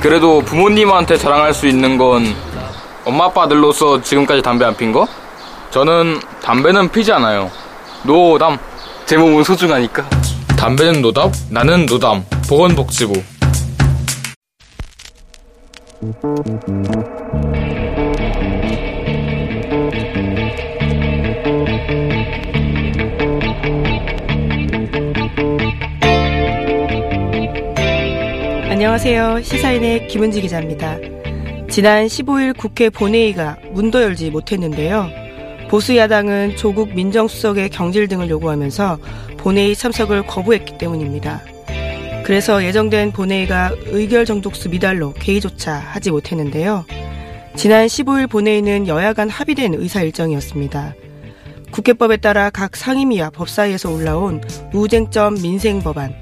그래도 부모님한테 자랑할 수 있는 건 엄마 아빠들로서 지금까지 담배 안 핀 거? 저는 담배는 피지 않아요. 노담. 제 몸은 소중하니까. 담배는 노답, 나는 노담. 보건복지부. 안녕하세요. 시사인의 김은지 기자입니다. 지난 15일 국회 본회의가 문도 열지 못했는데요. 보수 야당은 조국 민정수석의 경질 등을 요구하면서 본회의 참석을 거부했기 때문입니다. 그래서 예정된 본회의가 의결 정독수 미달로 개의조차 하지 못했는데요. 지난 15일 본회의는 여야 간 합의된 의사 일정이었습니다. 국회법에 따라 각 상임위와 법사위에서 올라온 무쟁점 민생 법안,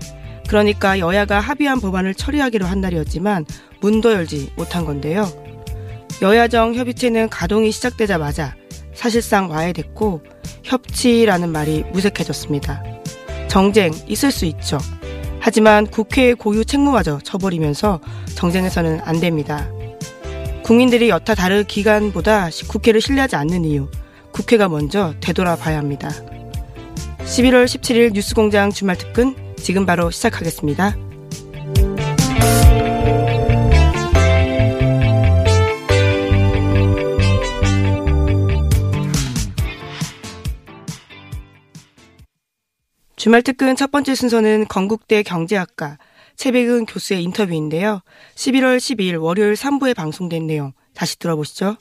그러니까 여야가 합의한 법안을 처리하기로 한 날이었지만 문도 열지 못한 건데요. 여야정 협의체는 가동이 시작되자마자 사실상 와해됐고 협치라는 말이 무색해졌습니다. 정쟁 있을 수 있죠. 하지만 국회의 고유 책무마저 쳐버리면서 정쟁에서는 안 됩니다. 국민들이 여타 다른 기관보다 국회를 신뢰하지 않는 이유, 국회가 먼저 되돌아봐야 합니다. 11월 17일 뉴스공장 주말 특근 지금 바로 시작하겠습니다. 주말 특근 첫 번째 순서는 건국대 경제학과 최백은 교수의 인터뷰인데요. 11월 12일 월요일 3부에 방송된 내용 다시 들어보시죠.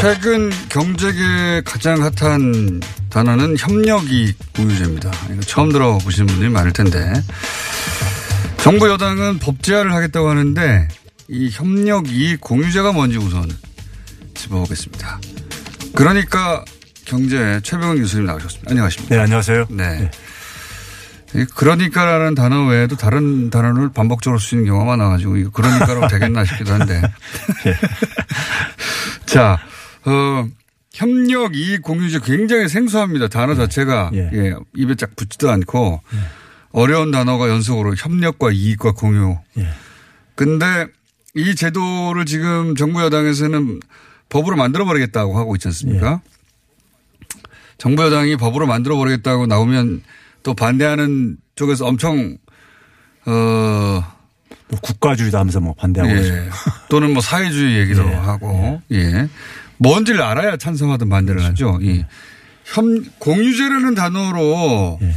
최근 경제계 가장 핫한 단어는 협력이 공유제입니다. 이거 처음 들어보시는 분들이 많을 텐데 정부 여당은 법 제안을 하겠다고 하는데 이 협력 이익 공유제가 뭔지 우선 짚어보겠습니다. 그러니까 경제 최병훈 교수님 나오셨습니다. 안녕하십니까? 네, 안녕하세요. 네. 이 그러니까라는 단어 외에도 다른 단어를 반복적으로 쓰는 경우가 많아가지고 이거 그러니까로 되겠나 싶기도 한데. 자, 어, 협력 이익 공유제 굉장히 생소합니다. 단어 자체가 예. 예, 입에 쫙 붙지도 않고 어려운 단어가 연속으로 협력과 이익과 공유. 예. 근데 이 제도를 지금 정부 여당에서는 법으로 만들어 버리겠다고 하고 있지 않습니까? 정부 여당이 법으로 만들어 버리겠다고 나오면 또 반대하는 쪽에서 엄청 어또 국가주의다 하면서 뭐 반대하고. 예. 또는 뭐 사회주의 얘기도 예. 하고 예. 뭔지를 알아야 찬성하든 반대를 그렇죠. 하죠. 이 협, 공유제라는 단어로 예.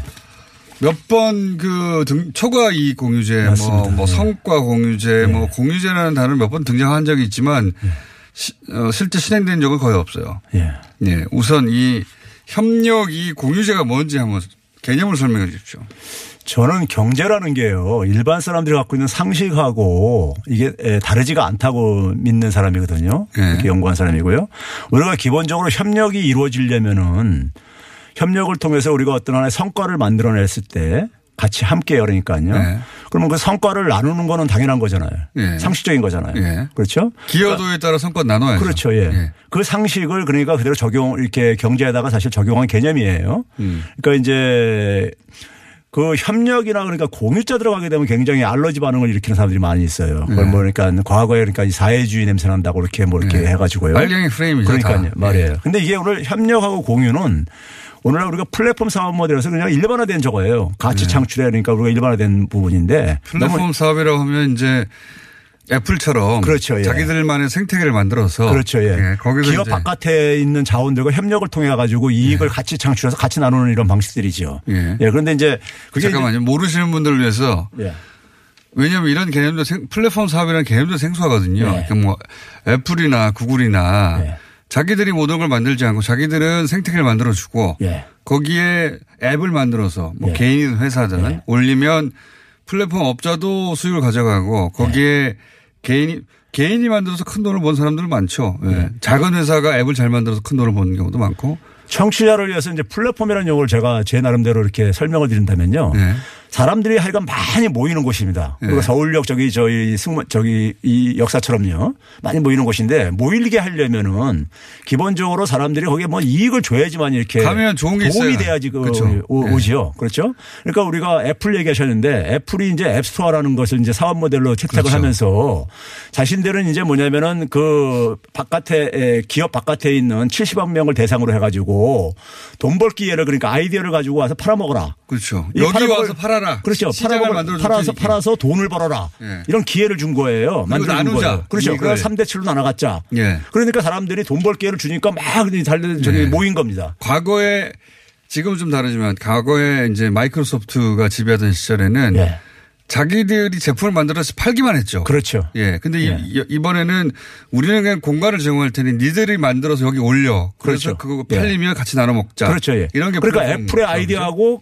몇번 그 초과 이익 공유제, 뭐, 맞습니다. 뭐 예. 성과 공유제, 뭐 공유제라는 단어를 몇번 등장한 적이 있지만 시- 어, 실제 실행된 적은 거의 없어요. 예. 예. 우선 이 협력 이 공유제가 뭔지 한번 개념을 설명해 주십시오. 저는 경제라는 게요. 일반 사람들이 갖고 있는 상식하고 이게 에, 다르지가 않다고 믿는 사람이거든요. 예. 이렇게 연구한 사람이고요. 우리가 기본적으로 협력이 이루어지려면은 협력을 통해서 우리가 어떤 하나의 성과를 만들어냈을 때 같이 함께 그러니까요. 네. 그러면 그 성과를 나누는 거는 당연한 거잖아요. 예. 상식적인 거잖아요. 예. 그렇죠? 기여도에 따라 성과 나눠야죠. 그렇죠. 예. 그 상식을 그러니까 그대로 적용 이렇게 경제에다가 사실 적용한 개념이에요. 음. 그러니까 이제 그 협력이나 그러니까 공유자 들어가게 되면 굉장히 알러지 반응을 일으키는 사람들이 많이 있어요. 그걸 뭐 그러니까 과거에 그러니까 이 사회주의 냄새 난다고 이렇게 뭐 이렇게 네. 해가지고요. 빨갱이 프레임이죠. 그러니까요. 다. 말이에요. 근데 이게 오늘 협력하고 공유는 오늘날 우리가 플랫폼 사업 모델에서 그냥 일반화된 저거예요. 가치 창출에 그러니까 우리가 일반화된 부분인데 네. 플랫폼 사업이라고 하면 이제 애플처럼 그렇죠, 예. 자기들만의 생태계를 만들어서 그렇죠. 예. 거기서 기업 이제 바깥에 있는 자원들과 협력을 통해 가지고 이익을 같이 창출해서 같이 나누는 이런 방식들이죠. 예. 그런데 이제 그게 잠깐만요. 모르시는 분들을 위해서 이제 예. 왜냐하면 이런 개념도 생- 플랫폼 사업이라는 개념도 생소하거든요. 네. 그러니까 뭐 애플이나 구글이나 네. 자기들이 모든 걸 만들지 않고 자기들은 생태계를 만들어주고 예. 거기에 앱을 만들어서 뭐 예. 개인 회사든 예. 올리면 플랫폼 업자도 수익을 가져가고 거기에 개인이 개인이 만들어서 큰 돈을 번 사람들 많죠. 예. 작은 회사가 앱을 잘 만들어서 큰 돈을 버는 경우도 많고. 청취자를 위해서 이제 플랫폼이라는 용어를 제가 제 나름대로 이렇게 설명을 드린다면요. 네. 사람들이 하여간 많이 모이는 곳입니다. 그리고 네. 서울역 저기 저희 승무 저기 이 역사처럼요. 많이 모이는 곳인데 모이게 하려면은 기본적으로 사람들이 거기에 뭐 이익을 줘야지만 이렇게 가면 좋은 게 도움이 있어야. 돼야지 그 그렇죠. 오- 네. 오지요. 그렇죠. 그러니까 우리가 애플 얘기하셨는데 애플이 이제 앱스토어라는 것을 이제 사업 모델로 채택을 그렇죠. 하면서 자신들은 이제 뭐냐면은 그 바깥에 에, 기업 바깥에 있는 70만 명을 대상으로 해가지고 돈 벌 기회를 그러니까 아이디어를 가지고 와서 팔아먹어라. 그렇죠. 이 여기 팔아먹을- 와서 팔아 라. 그렇죠. 팔아서 테니까. 팔아서 돈을 벌어라. 예. 이런 기회를 준 거예요. 만들어 준. 거예요. 그렇죠. 그래서 3대 7로 나눠갔자. 예. 그러니까 사람들이 돈 벌 기회를 주니까 막 달려 저기 예. 모인 겁니다. 과거에 지금은 좀 다르지만 과거에 이제 마이크로소프트가 지배하던 시절에는 예. 자기들이 제품을 만들어서 팔기만 했죠. 그렇죠. 예. 근데 이- 예. 이, 이번에는 우리는 그냥 공간을 제공할 테니 니들이 만들어서 여기 올려. 그래서 그렇죠. 그거 예. 팔리면 같이 나눠 먹자. 그렇죠. 예. 이런 게 그러니까 애플의. 아이디어하고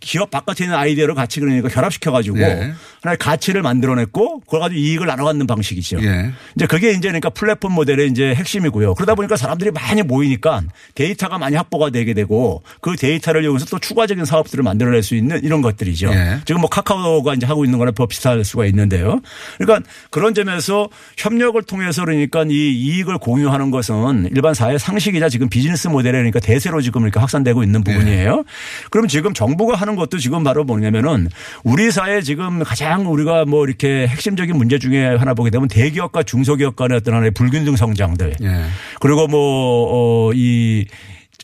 기업 바깥에 있는 아이디어를 같이 그러니까 결합시켜 가지고 예. 하나의 가치를 만들어냈고 그걸 가지고 이익을 나눠 갖는 방식이죠. 예. 이제 그게 이제 그러니까 플랫폼 모델의 이제 핵심이고요. 그러다 보니까 사람들이 많이 모이니까 데이터가 많이 확보가 되게 되고 그 데이터를 이용해서 또 추가적인 사업들을 만들어낼 수 있는 이런 것들이죠. 예. 지금 뭐 카카오가 이제 하고 있는 더 비슷할 수가 있는데요. 그러니까 그런 점에서 협력을 통해서 그러니까 이 이익을 공유하는 것은 일반 사회 상식이자 지금 비즈니스 모델에 그러니까 대세로 지금 이렇게 확산되고 있는 부분이에요. 그럼 지금 정부가 하는 것도 지금 바로 뭐냐면은 우리 사회 지금 가장 우리가 뭐 이렇게 핵심적인 문제 중에 하나 보게 되면 대기업과 중소기업 간의 어떤 하나의 불균등 성장들 예. 그리고 뭐, 어, 이,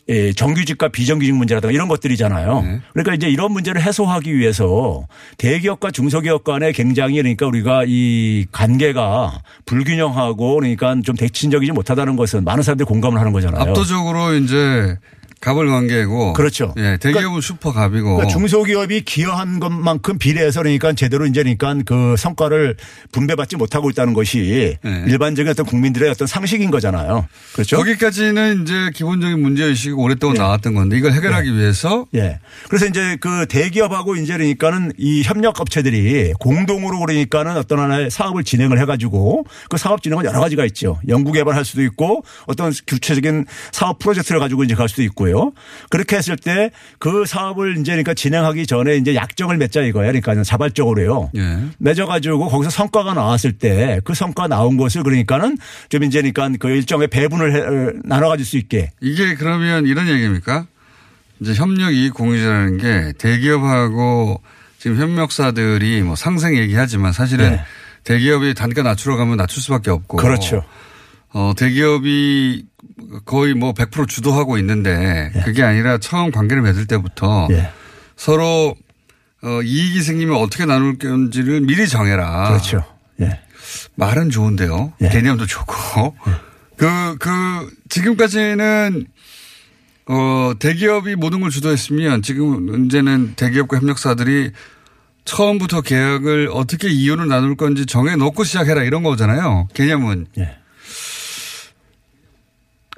예, 정규직과 비정규직 문제라든가 이런 것들이잖아요. 네. 그러니까 이제 이런 문제를 해소하기 위해서 대기업과 중소기업 간의 굉장히 그러니까 우리가 이 관계가 불균형하고 그러니까 좀 대칭적이지 못하다는 것은 많은 사람들이 공감을 하는 거잖아요. 압도적으로 이제 갑을 관계고. 그렇죠. 예. 대기업은 슈퍼 갑이고. 그러니까 중소기업이 기여한 것만큼 비례해서 그러니까 제대로 이제 그러니까 그 성과를 분배받지 못하고 있다는 것이 네. 일반적인 어떤 국민들의 어떤 상식인 거잖아요. 그렇죠. 거기까지는 이제 기본적인 문제의식이 오랫동안 나왔던 건데 이걸 해결하기 위해서 예. 그래서 이제 그 대기업하고 이제 그러니까는 이 협력 업체들이 공동으로 그러니까는 어떤 하나의 사업을 진행을 해 가지고 그 사업 진행은 여러 가지가 있죠. 연구 개발할 수도 있고 어떤 구체적인 사업 프로젝트를 가지고 이제 갈 수도 있고요. 그렇게 했을 때 그 사업을 이제 그러니까 진행하기 전에 이제 약정을 맺자 이거예요. 그러니까 자발적으로요. 예. 맺어가지고 거기서 성과가 나왔을 때 그 성과 나온 것을 그러니까는 좀 이제 그러니까 그 일정의 배분을 해- 나눠 가질 수 있게 이게 그러면 이런 얘기입니까? 이제 협력 이익 공유라는 게 대기업하고 지금 협력사들이 뭐 상생 얘기하지만 사실은 네. 대기업이 단가 낮추러 가면 낮출 수밖에 없고. 그렇죠. 어, 대기업이 거의 뭐 100% 주도하고 있는데 그게 아니라 처음 관계를 맺을 때부터 예. 서로 어, 이익이 생기면 어떻게 나눌 건지를 미리 정해라. 그렇죠. 예. 말은 좋은데요. 예. 개념도 좋고. 그, 그, 지금까지는, 어, 대기업이 모든 걸 주도했으면 지금 문제는 대기업과 협력사들이 처음부터 계약을 어떻게 이윤을 나눌 건지 정해놓고 시작해라 이런 거잖아요. 개념은. 예.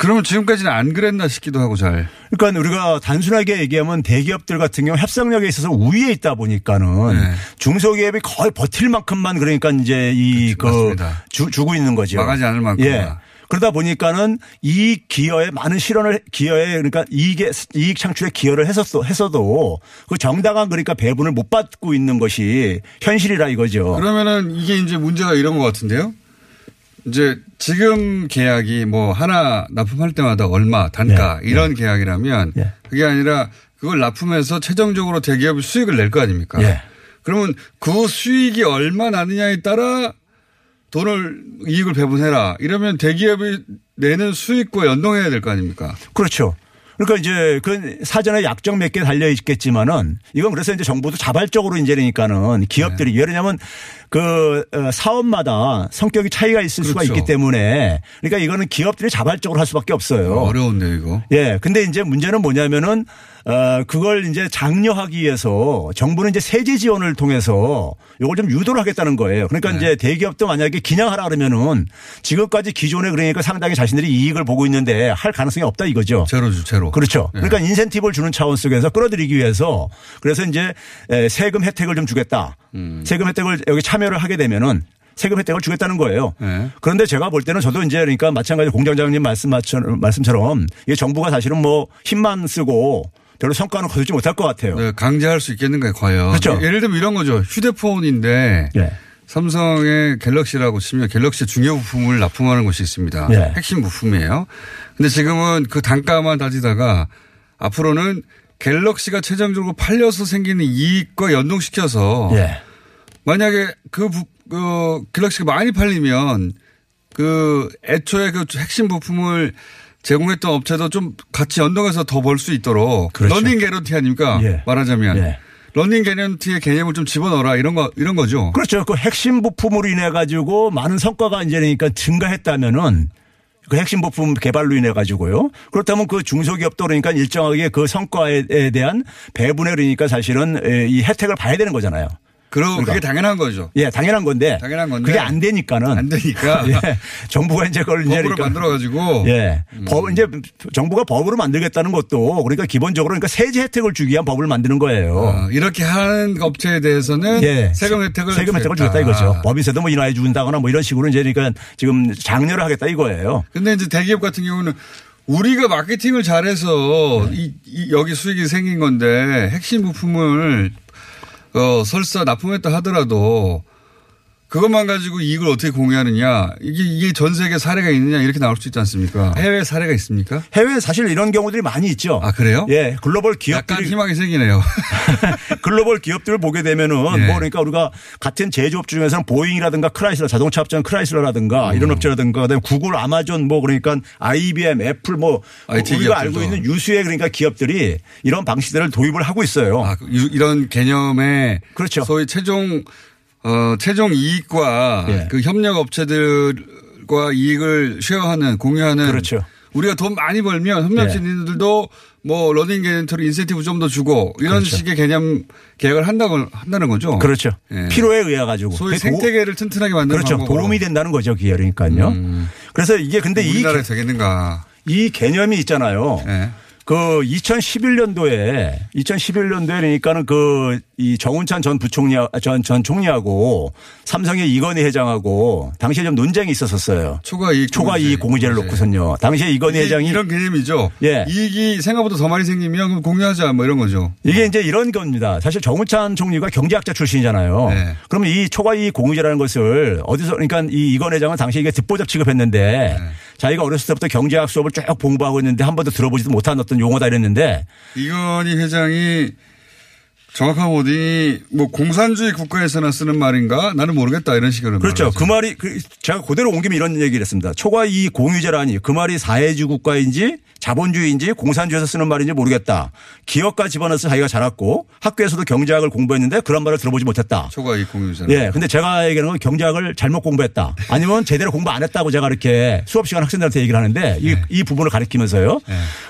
그러면 지금까지는 안 그랬나 싶기도 하고 잘. 그러니까 우리가 단순하게 얘기하면 대기업들 같은 경우 협상력에 있어서 우위에 있다 보니까는 네. 중소기업이 거의 버틸 만큼만 그러니까 이제 이그 그렇죠. 맞습니다. 주고 있는 거죠. 망하지 않을 만큼. 예. 그러다 보니까는 이 기여에 많은 실현을 기여에 그러니까 이익에 이익 창출에 기여를 했었어 했어도 그 정당한 그러니까 배분을 못 받고 있는 것이 현실이라 이거죠. 그러면은 이게 이제 문제가 이런 것 같은데요. 이제 지금 계약이 뭐 하나 납품할 때마다 얼마 단가 네. 이런 계약이라면 예. 그게 아니라 그걸 납품해서 최종적으로 대기업이 수익을 낼 거 아닙니까? 예. 그러면 그 수익이 얼마 나느냐에 따라 돈을 이익을 배분해라. 이러면 대기업이 내는 수익과 연동해야 될 거 아닙니까? 그렇죠. 그러니까 이제 그 사전에 약정 몇 개 달려 있겠지만은 이건 그래서 이제 정부도 자발적으로 이제 그러니까는 기업들이 네. 왜냐하면 그 어, 사업마다 성격이 차이가 있을 수가 그렇죠. 있기 때문에 그러니까 이거는 기업들이 자발적으로 할 수밖에 없어요. 어려운데 이거. 예. 근데 이제 문제는 뭐냐면은 어, 그걸 이제 장려하기 위해서 정부는 이제 세제 지원을 통해서 이걸 좀 유도를 하겠다는 거예요. 그러니까 네. 이제 대기업도 만약에 기냥하라 그러면은 지금까지 기존에 그러니까 상당히 자신들이 이익을 보고 있는데 할 가능성이 없다 이거죠. 제로죠, 제로. 그렇죠. 네. 그러니까 인센티브를 주는 차원 속에서 끌어들이기 위해서 그래서 이제 에, 세금 혜택을 좀 주겠다. 음. 세금 혜택을 여기 참 여를 하게 되면은 세금 혜택을 주겠다는 거예요. 네. 그런데 제가 볼 때는 저도 이제 그러니까 마찬가지 공장장님 말씀 말씀처럼 이게 정부가 사실은 뭐 힘만 쓰고 별로 성과는 거두지 못할 것 같아요. 네, 강제할 수 있겠는가요, 과연? 그렇죠. 예를 들면 이런 거죠. 휴대폰인데 예. 삼성의 갤럭시라고 치면 갤럭시 중요 부품을 납품하는 곳이 있습니다. 예. 핵심 부품이에요. 근데 지금은 그 단가만 따지다가 앞으로는 갤럭시가 최종적으로 팔려서 생기는 이익과 연동시켜서 예. 만약에 그, 부, 그 갤럭시가 많이 팔리면 그 애초에 그 핵심 부품을 제공했던 업체도 좀 같이 연동해서 더 벌 수 있도록 그렇죠. 러닝 개런티 아닙니까? 예. 말하자면 예. 러닝 개런티의 개념을 좀 집어넣어라 이런 거 이런 거죠. 그렇죠. 그 핵심 부품으로 인해 가지고 많은 성과가 이제 그러니까 증가했다면은 그 핵심 부품 개발로 인해 가지고요. 그렇다면 그 중소기업도 그러니까 일정하게 그 성과에 대한 배분에 그러니까 사실은 이 혜택을 봐야 되는 거잖아요. 그럼 그러니까. 그게 당연한 거죠. 예, 당연한 건데. 당연한 건데. 그게 안 되니까는. 안 되니까 예. 정부가 이제 그걸 이제 법으로 그러니까 만들어 가지고 예. 법, 이제 정부가 법으로 만들겠다는 것도 그러니까 기본적으로 그러니까 세제 혜택을 주기 위한 법을 만드는 거예요. 어, 이렇게 하는 업체에 대해서는 예. 세금 혜택을 세금 혜택을 주겠다 이거죠. 법인세도 뭐 인하해 준다거나 뭐 이런 식으로 이제 그러니까 지금 장려를 하겠다 이거예요. 근데 이제 대기업 같은 경우는 우리가 마케팅을 잘해서 네. 이, 이 여기 수익이 생긴 건데 핵심 부품을 어, 설사 납품했다 하더라도 그것만 가지고 이익을 어떻게 공유하느냐 이게 이게 전 세계 사례가 있느냐 이렇게 나올 수 있지 않습니까? 해외 사례가 있습니까? 해외에 사실 이런 경우들이 많이 있죠. 아 그래요? 예, 글로벌 약간 기업들이 희망이 생기네요. 글로벌 기업들을 보게 되면은 예. 뭐 그러니까 우리가 같은 제조업 중에서는 보잉이라든가 크라이슬러 자동차 업체는 크라이슬러라든가 음. 이런 업체라든가 그다음에 구글, 아마존 뭐 그러니까 IBM, 애플 뭐 IT 우리가 기업들도. 알고 있는 유수의 그러니까 기업들이 이런 방식들을 도입을 하고 있어요. 아, 유- 이런 개념의 그렇죠. 소위 최종 어 최종 이익과 예. 그 협력 업체들과 이익을 share하는 공유하는 그렇죠. 우리가 돈 많이 벌면 협력진들도 뭐 러닝 개념처럼 인센티브 좀 더 주고 이런 그렇죠. 식의 개념 계약을 한다고 한다는 거죠. 그렇죠. 예. 필요에 의해 가지고 소위 생태계를 튼튼하게 만드는 그렇죠. 방법으로. 음. 도움이 된다는 거죠, 기회니까요. 그래서 이게 근데 이, 개- 되겠는가. 이 개념이 있잖아요. 예. 그 2011년도에 2011년도에 그러니까는 그 이 정운찬 전 부총리 전, 전 총리하고 삼성의 이건희 회장하고 당시에 좀 논쟁이 있었었어요. 초과 이익 초과 공유제. 이익 공유제를 놓고선요. 당시에 이건희 회장이 이런 개념이죠. 예. 이익이 생각보다 더 많이 생기면 그럼 공유하자 뭐 이런 거죠. 이게 이제 이런 겁니다. 사실 정우찬 총리가 경제학자 출신이잖아요. 네. 그러면 이 초과 이익 공유제라는 것을 어디서 그러니까 이 이건 회장은 당시에 이게 듣보잡 취급했는데 네. 자기가 어렸을 때부터 경제학 수업을 쭉 공부하고 있는데 한 번도 들어보지도 못한 어떤 용어다 이랬는데 이건희 회장이 정확한 어디 뭐 공산주의 국가에서나 쓰는 말인가 나는 모르겠다 이런 식으로 그렇죠. 말하죠. 그 말이 그 제가 그대로 옮기면 이런 얘기를 했습니다. 초과이익 공유제라니 그 말이 사회주의 국가인지 자본주의인지 공산주의에서 쓰는 말인지 모르겠다. 기업가 집안에서 자기가 자랐고 학교에서도 경제학을 공부했는데 그런 말을 들어보지 못했다. 초과 이익 공유잖아요. 예. 근데 제가 얘기하는 건 경제학을 잘못 공부했다. 아니면 제대로 공부 안 했다고 제가 이렇게 수업 시간 학생들한테 얘기를 하는데 이, 네. 이 부분을 가리키면서요.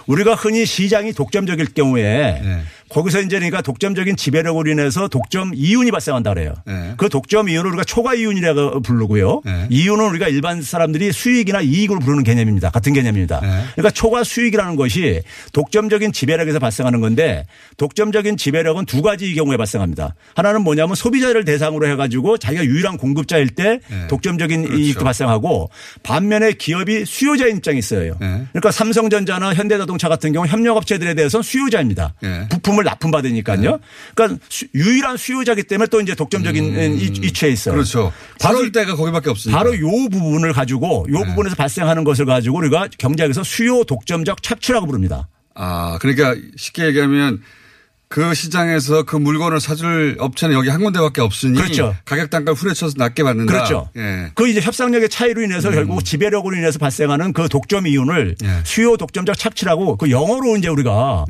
우리가 흔히 시장이 독점적일 경우에 네. 거기서 이제 그러니까 독점적인 지배력으로 인해서 독점 이윤이 발생한다 그래요. 네. 그 독점 이윤을 우리가 초과 이윤이라고 부르고요. 네. 이윤은 우리가 일반 사람들이 수익이나 이익으로 부르는 개념입니다. 같은 개념입니다. 네. 그러니까 초과 수익이라는 것이 독점적인 지배력에서 발생하는 건데 독점적인 지배력은 두 가지 경우에 발생합니다. 하나는 뭐냐면 소비자를 대상으로 해가지고 자기가 유일한 공급자일 때 네. 독점적인 그렇죠. 이익도 발생하고 반면에 기업이 수요자인 입장이 있어요. 네. 그러니까 삼성전자나 현대자동차 같은 경우 협력업체들에 대해서는 수요자입니다. 네. 부품을 납품받으니까요. 그러니까 수- 유일한 수요자기 때문에 또 이제 독점적인 이- 이치에 있어요. 음. 그렇죠. 바로 바로 때가 거기밖에 없으니까. 바로 요 부분을 가지고 요 네. 부분에서 발생하는 것을 가지고 우리가 경제학에서 수요 독점적 착취라고 부릅니다. 아 그러니까 쉽게 얘기하면 그 시장에서 그 물건을 사줄 업체는 여기 한 군데밖에 없으니 그렇죠. 가격 단가를 후려쳐서 낮게 받는다. 그렇죠. 예. 그 이제 협상력의 차이로 인해서 결국 지배력으로 인해서 발생하는 그 독점 이윤을 음. 예. 수요 독점적 착취라고 그 영어로 이제 우리가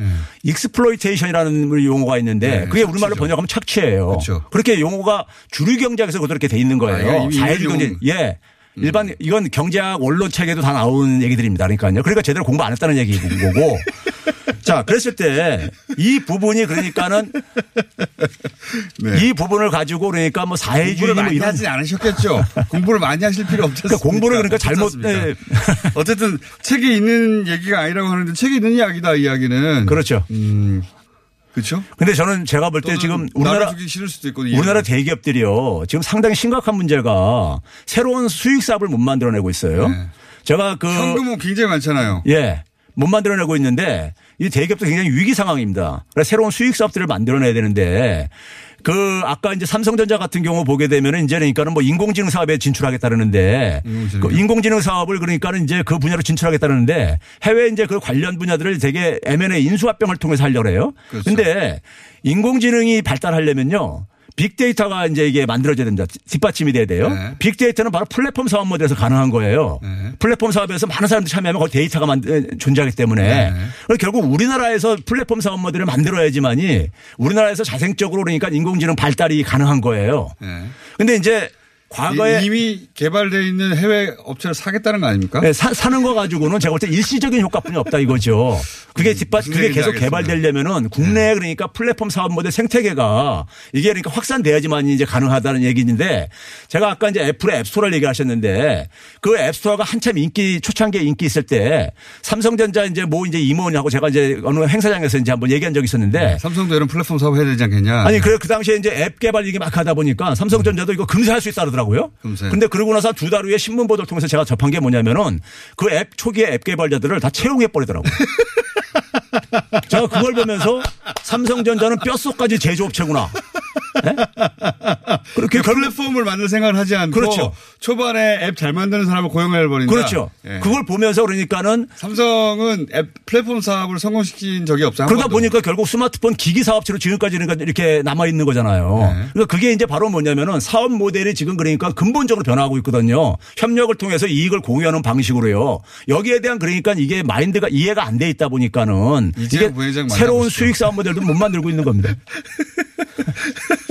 exploitation이라는 용어가 있는데 예, 그게 우리말로 착취죠. 번역하면 착취예요. 그렇죠. 그렇게 용어가 주류 경제학에서 그렇게 돼 있는 아, 거예요. 사회주의 용- 경제. 예. 일반 이건 경제학 원론 책에도 다 나오는 얘기들입니다. 그러니까요. 그러니까 제대로 공부 안 했다는 얘기인 거고 자, 그랬을 때 이 부분이 그러니까는 네. 이 부분을 가지고 그러니까 뭐 사회주의 공부를 뭐 많이 이런 하지 않으셨겠죠. 공부를 많이 하실 필요 없지 그러니까? 공부를 그러니까 잘못? 네. 어쨌든 책에 있는 얘기가 아니라고 하는데 책에 있는 이야기다 이야기는 그렇죠. 음, 그렇죠. 근데 저는 제가 볼 때 지금 우리나라 있고 우리나라 대기업들이요. 지금 상당히 심각한 문제가 새로운 수익 사업을 못 만들어내고 있어요. 네. 제가 그 현금은 굉장히 많잖아요. 예. 못 만들어내고 있는데 이 대기업도 굉장히 위기 상황입니다. 그래서 새로운 수익 사업들을 만들어내야 되는데 그 아까 이제 삼성전자 같은 경우 보게 되면은 이제 그러니까는 뭐 인공지능 사업에 진출하겠다는데 인공지능이요? 그 인공지능 사업을 그러니까는 이제 그 분야로 진출하겠다는데 해외 이제 그 관련 분야들을 되게 M&A 인수합병을 통해서 하려고 해요. 그렇죠. 근데 인공지능이 발달하려면요. 빅데이터가 이제 이게 만들어져야 됩니다. 뒷받침이 돼야 돼요. 네. 빅데이터는 바로 플랫폼 사업 모델에서 가능한 거예요. 네. 플랫폼 사업에서 많은 사람들이 참여하면 거기 데이터가 만, 존재하기 때문에 네. 결국 우리나라에서 플랫폼 사업 모델을 만들어야지만이 우리나라에서 자생적으로 그러니까 인공지능 발달이 가능한 거예요. 네. 근데 이제 과거에 이- 이미 개발되어 있는 해외 업체를 사겠다는 거 아닙니까? 네, 사, 사는 거 가지고는 제가 볼 때 일시적인 효과뿐이 없다 이거죠. 그게 뒷받, 무슨 그게 계속. 네. 개발되려면은 국내에 그러니까 플랫폼 사업 모델 생태계가 이게 그러니까 확산돼야지만 이제 가능하다는 얘기인데 제가 아까 이제 애플의 앱스토어를 얘기하셨는데 그 앱스토어가 한참 인기 초창기에 인기 있을 때 삼성전자 이제 뭐 이제 임원하고 제가 이제 어느 행사장에서 이제 한번 얘기한 적이 있었는데 삼성도 이런 플랫폼 사업 해야 되지 않겠냐? 아니 그래 그 당시에 이제 앱 개발 이게 막 하다 보니까 삼성전자도 이거 금세 할 수 있다 그러더라고요. 금세. 근데 그러고 나서 두 달 후에 신문 보도를 통해서 제가 접한 게 뭐냐면은 그 앱 초기에 앱 개발자들을 다 채용해 버리더라고요. 제가 그걸 보면서 삼성전자는 뼛속까지 제조업체구나. 네? 그렇게 그 플랫폼을 만들 생각을 하지 않고 그렇죠. 초반에 앱 잘 만드는 사람을 고용해 버린다. 그렇죠. 예. 그걸 보면서 그러니까는 삼성은 앱 플랫폼 사업을 성공시킨 적이 없어요. 한 그러다. 보니까 결국 스마트폰 기기 사업체로 지금까지 그러니까 이렇게 남아 있는 거잖아요. 네. 그러니까 그게 이제 바로 뭐냐면은 사업 모델이 지금 그러니까 근본적으로 변화하고 있거든요. 협력을 통해서 이익을 공유하는 방식으로요. 여기에 대한 그러니까 이게 마인드가 이해가 안 돼 있다 보니까는 이게 새로운 만나보시죠. 수익 사업 모델도 못 만들고 있는 겁니다.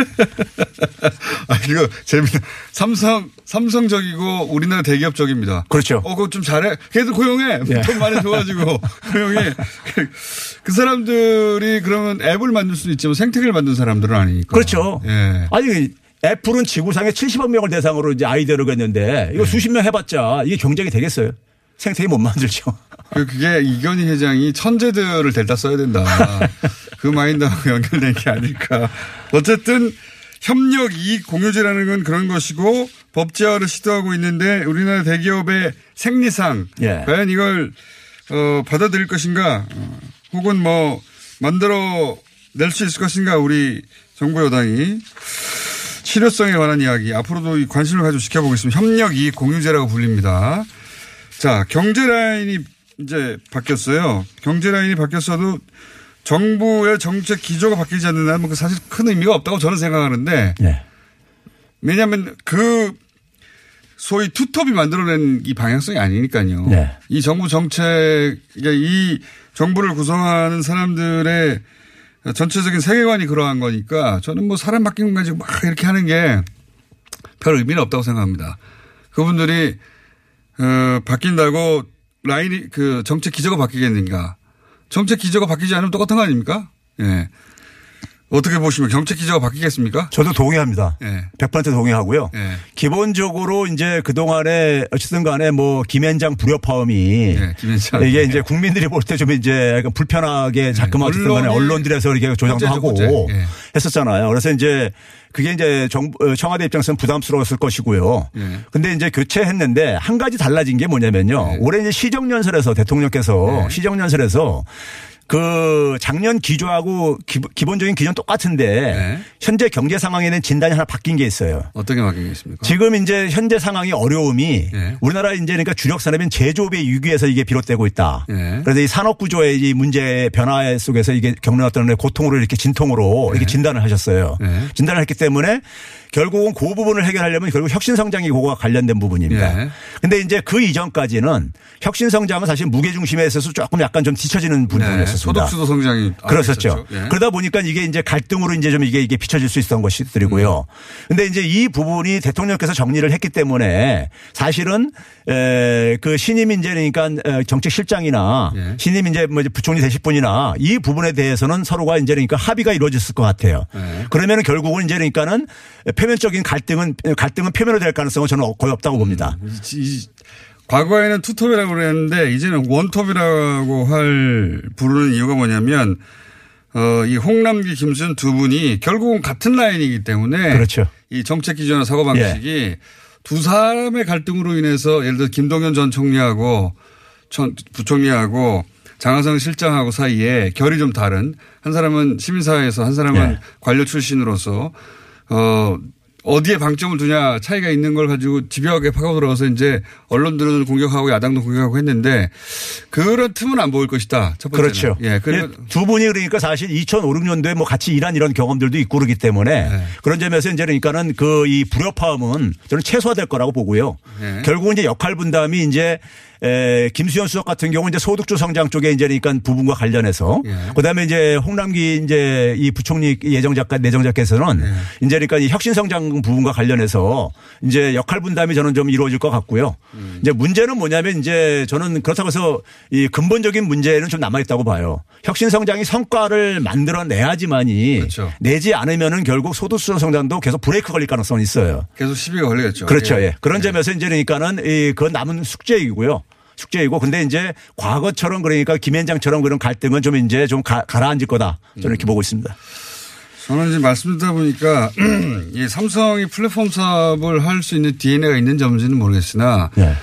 아, 이거 재밌다. 삼성, 삼성적이고 우리나라 대기업적입니다. 그렇죠. 어, 그거 좀 잘해. 걔들 고용해. 예. 돈 많이 줘가지고 고용해. 그, 그 사람들이 그러면 앱을 만들 수는 있지만 생태계를 만든 사람들은 아니니까. 그렇죠. 예. 아니 애플은 지구상에 70억 명을 대상으로 이제 아이디어를 했는데 네. 이거 수십 명 해봤자 이게 경쟁이 되겠어요. 생태계 못 만들죠. 그- 그게 이건희 회장이 천재들을 데려다 써야 된다. 그 마인드하고 연결된 게 아닐까. 어쨌든 협력 이익 공유제라는 건 그런 것이고 법제화를 시도하고 있는데 우리나라 대기업의 생리상 예. 과연 이걸 어, 받아들일 것인가 어, 혹은 뭐 만들어 낼 수 있을 것인가 우리 정부 여당이 실효성에 관한 이야기 앞으로도 이 관심을 가지고 지켜보겠습니다. 협력 이익 공유제라고 불립니다. 자, 경제 라인이 이제 바뀌었어요. 경제 라인이 바뀌었어도 정부의 정책 기조가 바뀌지 않는다면 그 사실 큰 의미가 없다고 저는 생각하는데 네. 왜냐하면 그 소위 투톱이 만들어낸 이 방향성이 아니니까요. 네. 이 정부 정책, 그러니까 이 정부를 구성하는 사람들의 전체적인 세계관이 그러한 거니까 저는 뭐 사람 바뀌는 거 가지고 막 이렇게 하는 게 별 의미는 없다고 생각합니다. 그분들이 어, 바뀐다고 라인이 그 정책 기조가 바뀌겠는가? 정책 기조가 바뀌지 않으면 똑같은 거 아닙니까? 예. 어떻게 보시면 정책 기조가 바뀌겠습니까? 저도 동의합니다. 예. 100% 동의하고요. 예. 기본적으로 이제 그동안에 어쨌든 간에 뭐 김앤장 불협화음이 예, 김현장. 이게 이제 국민들이 볼 때 좀 이제 약간 불편하게 자꾸만 어쨌든 간에 언론들에서 이렇게 조장도 하고. 했었잖아요. 그래서 이제 그게 이제 정부, 어, 청와대 입장에서는 부담스러웠을 것이고요. 예. 근데 이제 교체했는데 한 가지 달라진 게 뭐냐면요. 예. 올해 이제 시정연설에서 대통령께서 시정연설에서 그 작년 기조하고 기, 본적인 기조는 똑같은데 네. 현재 경제 상황에 대한 진단이 하나 바뀐 게 있어요. 어떻게 바뀌겠습니까? 지금 이제 현재 상황이 어려움이 예. 우리나라 이제 그러니까 주력 산업인 제조업의 위기에서 이게 비롯되고 있다. 예. 그래서 이 산업 구조의 이 문제의 변화 속에서 이게 겪는 어떤 고통으로 이렇게 진통으로 이렇게 진단을 하셨어요. 예. 진단을 했기 때문에 결국은 그 부분을 해결하려면 결국 혁신 성장이 그거와 관련된 부분입니다. 예. 근데 이제 그 이전까지는 혁신 성장은 사실 무게 중심에 있어서 조금 약간 좀 뒤처지는 부분이었었어요. 있었습니다. 소득주도 성장이 그렇었죠. 예. 그러다 보니까 이게 이제 갈등으로 이제 좀 이게 이게 비춰질 수 있었던 것이들이고요. 근데 이제 이 부분이 대통령께서 정리를 했기 때문에 사실은 에, 그 신임 이제니까 정책 실장이나 예. 신임 이제 뭐 부총리 되실 분이나 이 부분에 대해서는 서로가 이제 그러니까 합의가 이루어졌을 것 같아요. 예. 그러면은 결국은 이제 그러니까는 표면적인 갈등은 갈등은 표면으로 될 가능성은 저는 거의 없다고 봅니다. 이- 과거에는 투톱이라고 그랬는데 이제는 원톱이라고 할 부르는 이유가 뭐냐면 어, 이 홍남기 김수현 두 분이 결국은 같은 라인이기 때문에 그렇죠. 이 정책 기조나 사고 방식이 두 사람의 갈등으로 인해서 예를 들어 김동연 전 총리하고 전 부총리하고 장하성 실장하고 사이에 결이 좀 다른 한 사람은 시민사회에서 한 사람은 예. 관료 출신으로서 어 어디에 방점을 두냐 차이가 있는 걸 가지고 집요하게 파고 들어가서 이제 언론들은 공격하고 야당도 공격하고 했는데 그런 틈은 안 보일 것이다. 첫 번째는. 그렇죠. 예. 예, 두 분이 그러니까 사실 2005, 6년도에 뭐 같이 일한 이런 경험들도 있고 그러기 때문에 네. 그런 점에서 이제 그러니까는 그 이 불협화음은 저는 최소화될 거라고 보고요. 네. 결국은 이제 역할 분담이 이제 에, 김수현 수석 같은 경우 이제 소득주 성장 쪽에 이제 그러니까 부분과 관련해서 예. 그다음에 이제 홍남기 이제 이 부총리 예정 작가 내정 작가에서는 예. 이제 그러니까 이 혁신 성장 부분과 관련해서 이제 역할 분담이 저는 좀 이루어질 것 같고요. 음. 이제 문제는 뭐냐면 이제 저는 그렇다고 해서 이 근본적인 문제는 좀 남아 있다고 봐요. 혁신 성장이 성과를 만들어내야지만이 그렇죠. 내지 않으면은 결국 소득수 성장도 계속 브레이크 걸릴 가능성이 있어요. 계속 시비가 걸리겠죠. 그렇죠. 예. 예. 그런 점에서 이제 그러니까는 이 그건 남은 숙제이고요. 숙제이고 근데 이제 과거처럼 그러니까 김현장처럼 그런 갈등은 좀 이제 좀 가, 가라앉을 거다. 저는 이렇게 보고 있습니다. 저는 이제 말씀 듣다 보니까 이 삼성이 플랫폼 사업을 할 수 있는 DNA가 있는지 없는지는 모르겠으나 네.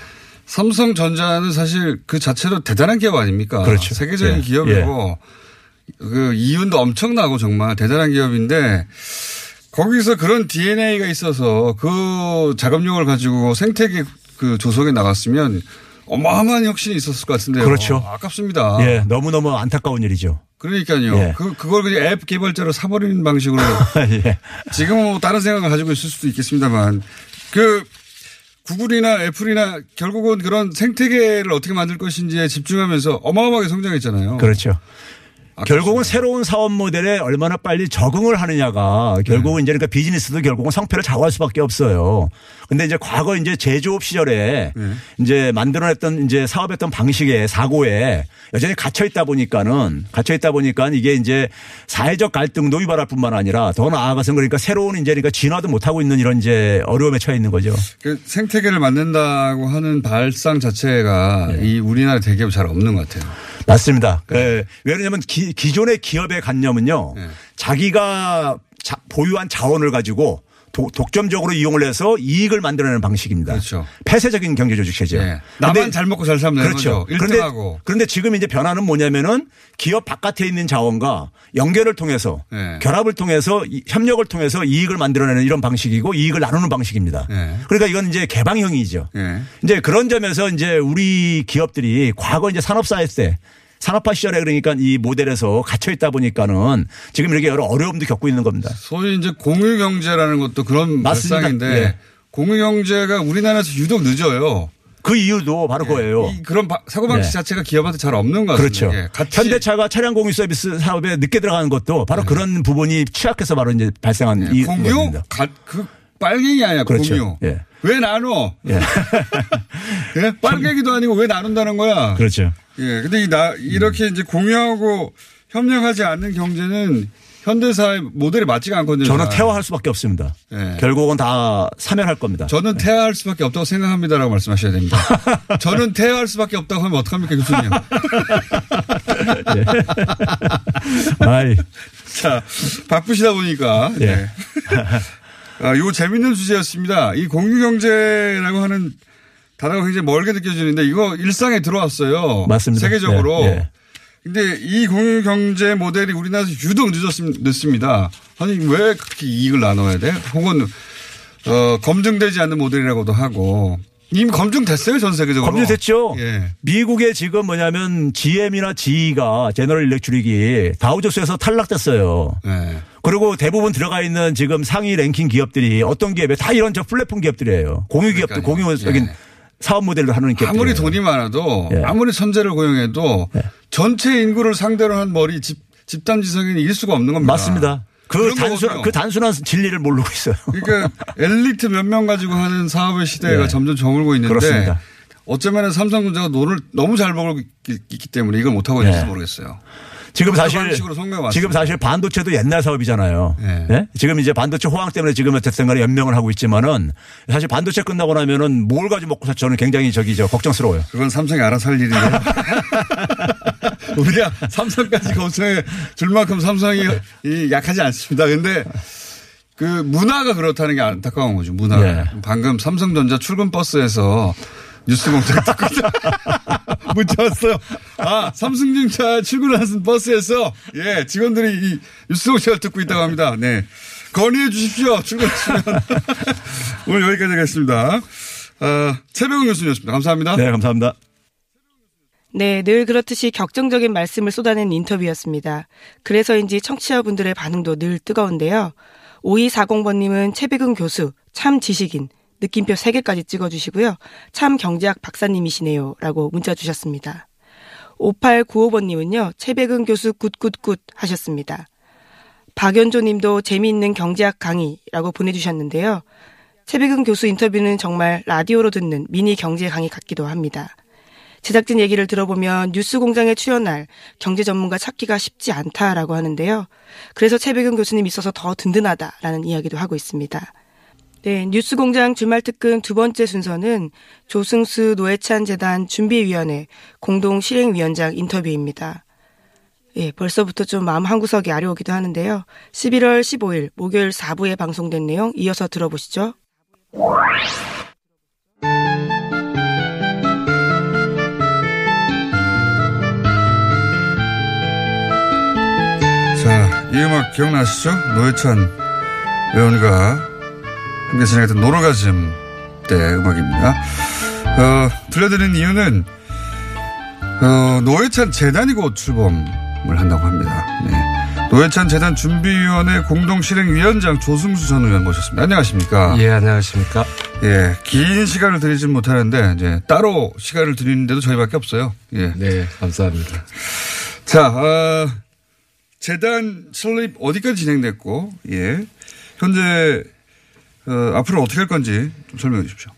삼성전자는 사실 그 자체로 대단한 기업 아닙니까? 그렇죠. 세계적인 예. 기업이고 그 이윤도 엄청나고 정말 대단한 기업인데 거기서 그런 DNA가 있어서 그 작업력을 가지고 생태계 그 조성에 나갔으면 어마어마한 혁신이 있었을 것 같은데요. 그렇죠. 아깝습니다. 예. 너무너무 안타까운 일이죠. 그러니까요. 예. 그, 그걸 그냥 앱 개발자로 사버리는 방식으로 예. 지금은 뭐 다른 생각을 가지고 있을 수도 있겠습니다만 그 구글이나 애플이나 결국은 그런 생태계를 어떻게 만들 것인지에 집중하면서 어마어마하게 성장했잖아요. 그렇죠. 아깝습니다. 결국은 새로운 사업 모델에 얼마나 빨리 적응을 하느냐가 결국은 이제 그러니까 비즈니스도 결국은 성패를 좌우할 수밖에 없어요. 근데 이제 과거 이제 제조업 시절에 네. 이제 만들어냈던 이제 사업했던 방식에 사고에 여전히 갇혀 있다 보니까는 갇혀 있다 보니까 이게 이제 사회적 갈등도 유발할 뿐만 아니라 더 나아가서 그러니까 새로운 이제 그러니까 진화도 못 하고 있는 이런 이제 어려움에 처해 있는 거죠. 그 생태계를 만든다고 하는 발상 자체가 네. 이 우리나라 대기업 잘 없는 것 같아요. 맞습니다. 예, 왜냐하면 기, 기존의 기업의 관념은요. 네. 자기가 자- 보유한 자원을 가지고 도- 독점적으로 이용을 해서 이익을 만들어내는 방식입니다. 그렇죠. 폐쇄적인 경제 조직 체제요. 예. 나만 잘 먹고 잘 살면 그렇죠. 그런데, 1등하고. 그런데 지금 이제 변화는 뭐냐면은 기업 바깥에 있는 자원과 연결을 통해서 네. 결합을 통해서 이- 협력을 통해서 이익을 만들어내는 이런 방식이고 이익을 나누는 방식입니다. 네. 그러니까 이건 이제 개방형이죠. 예. 이제 그런 점에서 이제 우리 기업들이 과거 이제 산업사회 때 산업화 시절에 그러니까 이 모델에서 갇혀 있다 보니까는 지금 이렇게 여러 어려움도 겪고 있는 겁니다. 소위 이제 공유 경제라는 것도 그런 맞습니다. 발상인데 예. 공유 경제가 우리나라에서 유독 늦어요. 그 이유도 바로 그거예요. 이 그런 바- 사고방식 네. 자체가 기업한테 잘 없는 것 그렇죠. 같습니다. 예. 같이 현대차가 차량 공유 서비스 사업에 늦게 들어가는 것도 바로 그런 부분이 취약해서 바로 이제 발생한 이 네. 공유. 가, 그 빨갱이 아니야 그렇죠. 공유. 예. 왜 나눠? 예. 예? 빨갱이도 아니고 왜 나눈다는 거야? 그렇죠. 예. 근데 이 나, 이렇게 이제 공유하고 협력하지 않는 경제는 현대사의 모델이 맞지가 않거든요. 저는 잘. 태화할 수밖에 없습니다. 예. 결국은 다 사면할 겁니다. 저는 태화할 수밖에 없다고 생각합니다라고 말씀하셔야 됩니다. 저는 태화할 수밖에 없다고 하면 어떡합니까, 교수님? 아이, 자, 바쁘시다 보니까. 예. 네. 아, 요 재밌는 주제였습니다. 이 공유경제라고 하는 단어가 굉장히 멀게 느껴지는데 이거 일상에 들어왔어요. 맞습니다. 세계적으로. 예, 예. 근데 이 공유 경제 모델이 우리나라에서 유독 늦었습, 늦습니다. 아니, 왜 그렇게 이익을 나눠야 돼? 혹은, 어, 검증되지 않는 모델이라고도 하고. 이미 검증됐어요, 전 세계적으로. 검증됐죠. 예. 미국의 지금 뭐냐면 GM이나 GE가 제너럴 일렉트릭이 다우조스에서 탈락됐어요. 예. 그리고 대부분 들어가 있는 지금 상위 랭킹 기업들이 어떤 기업에 다 이런 저 플랫폼 기업들이에요. 공유 기업들. 공유적인 예. 사업 모델로 하는 기업들. 아무리 돈이 많아도 예. 아무리 천재를 고용해도 전체 인구를 상대로 한 머리 집, 집단 지성이 이길 수가 없는 겁니다. 맞습니다. 그 거거든요. 그 단순한 진리를 모르고 있어요. 그러니까 엘리트 몇 명 가지고 하는 사업의 시대가 네. 점점 저물고 있는데 그렇습니다. 어쩌면 삼성전자가 돈을 너무 잘 벌고 있- 있기 때문에 이걸 못하고 있는지 네. 모르겠어요. 지금 사실. 지금 사실 반도체도 옛날 사업이잖아요. 네. 예? 지금 이제 반도체 호황 때문에 지금 어쨌든 간에 연명을 하고 있지만은 사실 반도체 끝나고 나면은 뭘 가지고 먹고 살 저는 굉장히 저기 저 걱정스러워요. 그건 삼성이 알아서 할 일인데. 우리가 삼성까지 걱정해 줄 만큼 삼성이 이 약하지 않습니다. 근데 그 문화가 그렇다는 게 안타까운 거죠. 문화가. 네. 방금 삼성전자 출근 버스에서 뉴스 공장 듣고 있다. 문자 왔어요. 아, 삼성전자 출근하는 버스에서 예, 직원들이 이 뉴스 공장을 듣고 있다고 합니다. 네. 건의해 주십시오. 출근하시면. 오늘 여기까지 하겠습니다. 어, 최병훈 교수님이었습니다. 감사합니다. 네, 감사합니다. 네, 늘 그렇듯이 격정적인 말씀을 쏟아낸 인터뷰였습니다. 그래서인지 청취자분들의 반응도 늘 뜨거운데요. 5240번님은 최배근 교수, 참 지식인, 느낌표 3개까지 찍어주시고요. 참 경제학 박사님이시네요. 라고 문자 주셨습니다. 5895번님은요, 최배근 교수 good good good 하셨습니다. 박연조 님도 재미있는 경제학 강의라고 보내주셨는데요. 최배근 교수 인터뷰는 정말 라디오로 듣는 미니 경제 강의 같기도 합니다. 제작진 얘기를 들어보면 뉴스 공장에 출연할 경제 전문가 찾기가 쉽지 않다라고 하는데요. 그래서 최백은 교수님 있어서 더 든든하다라는 이야기도 하고 있습니다. 네, 뉴스 공장 주말 특근 두 번째 순서는 조승수 노회찬 재단 준비위원회 공동 실행위원장 인터뷰입니다. 예, 벌써부터 좀 마음 한 구석이 아려오기도 하는데요. 11월 15일 목요일 4부에 방송된 내용 이어서 들어보시죠. 자, 이 음악 기억나시죠? 노회찬 의원과 함께 진행했던 노르가즘 때 음악입니다. 어, 들려드리는 이유는, 어, 노회찬 재단이 곧 출범을 한다고 합니다. 네. 노회찬 재단 준비위원회 공동실행위원장 조승수 전 의원 모셨습니다. 안녕하십니까? 예, 안녕하십니까. 예, 긴 시간을 드리진 못하는데, 이제 따로 시간을 드리는데도 저희밖에 없어요. 예. 네, 감사합니다. 자, 어, 재단 설립 어디까지 진행됐고, 예. 현재, 어, 앞으로 어떻게 할 건지 좀 설명해 주십시오.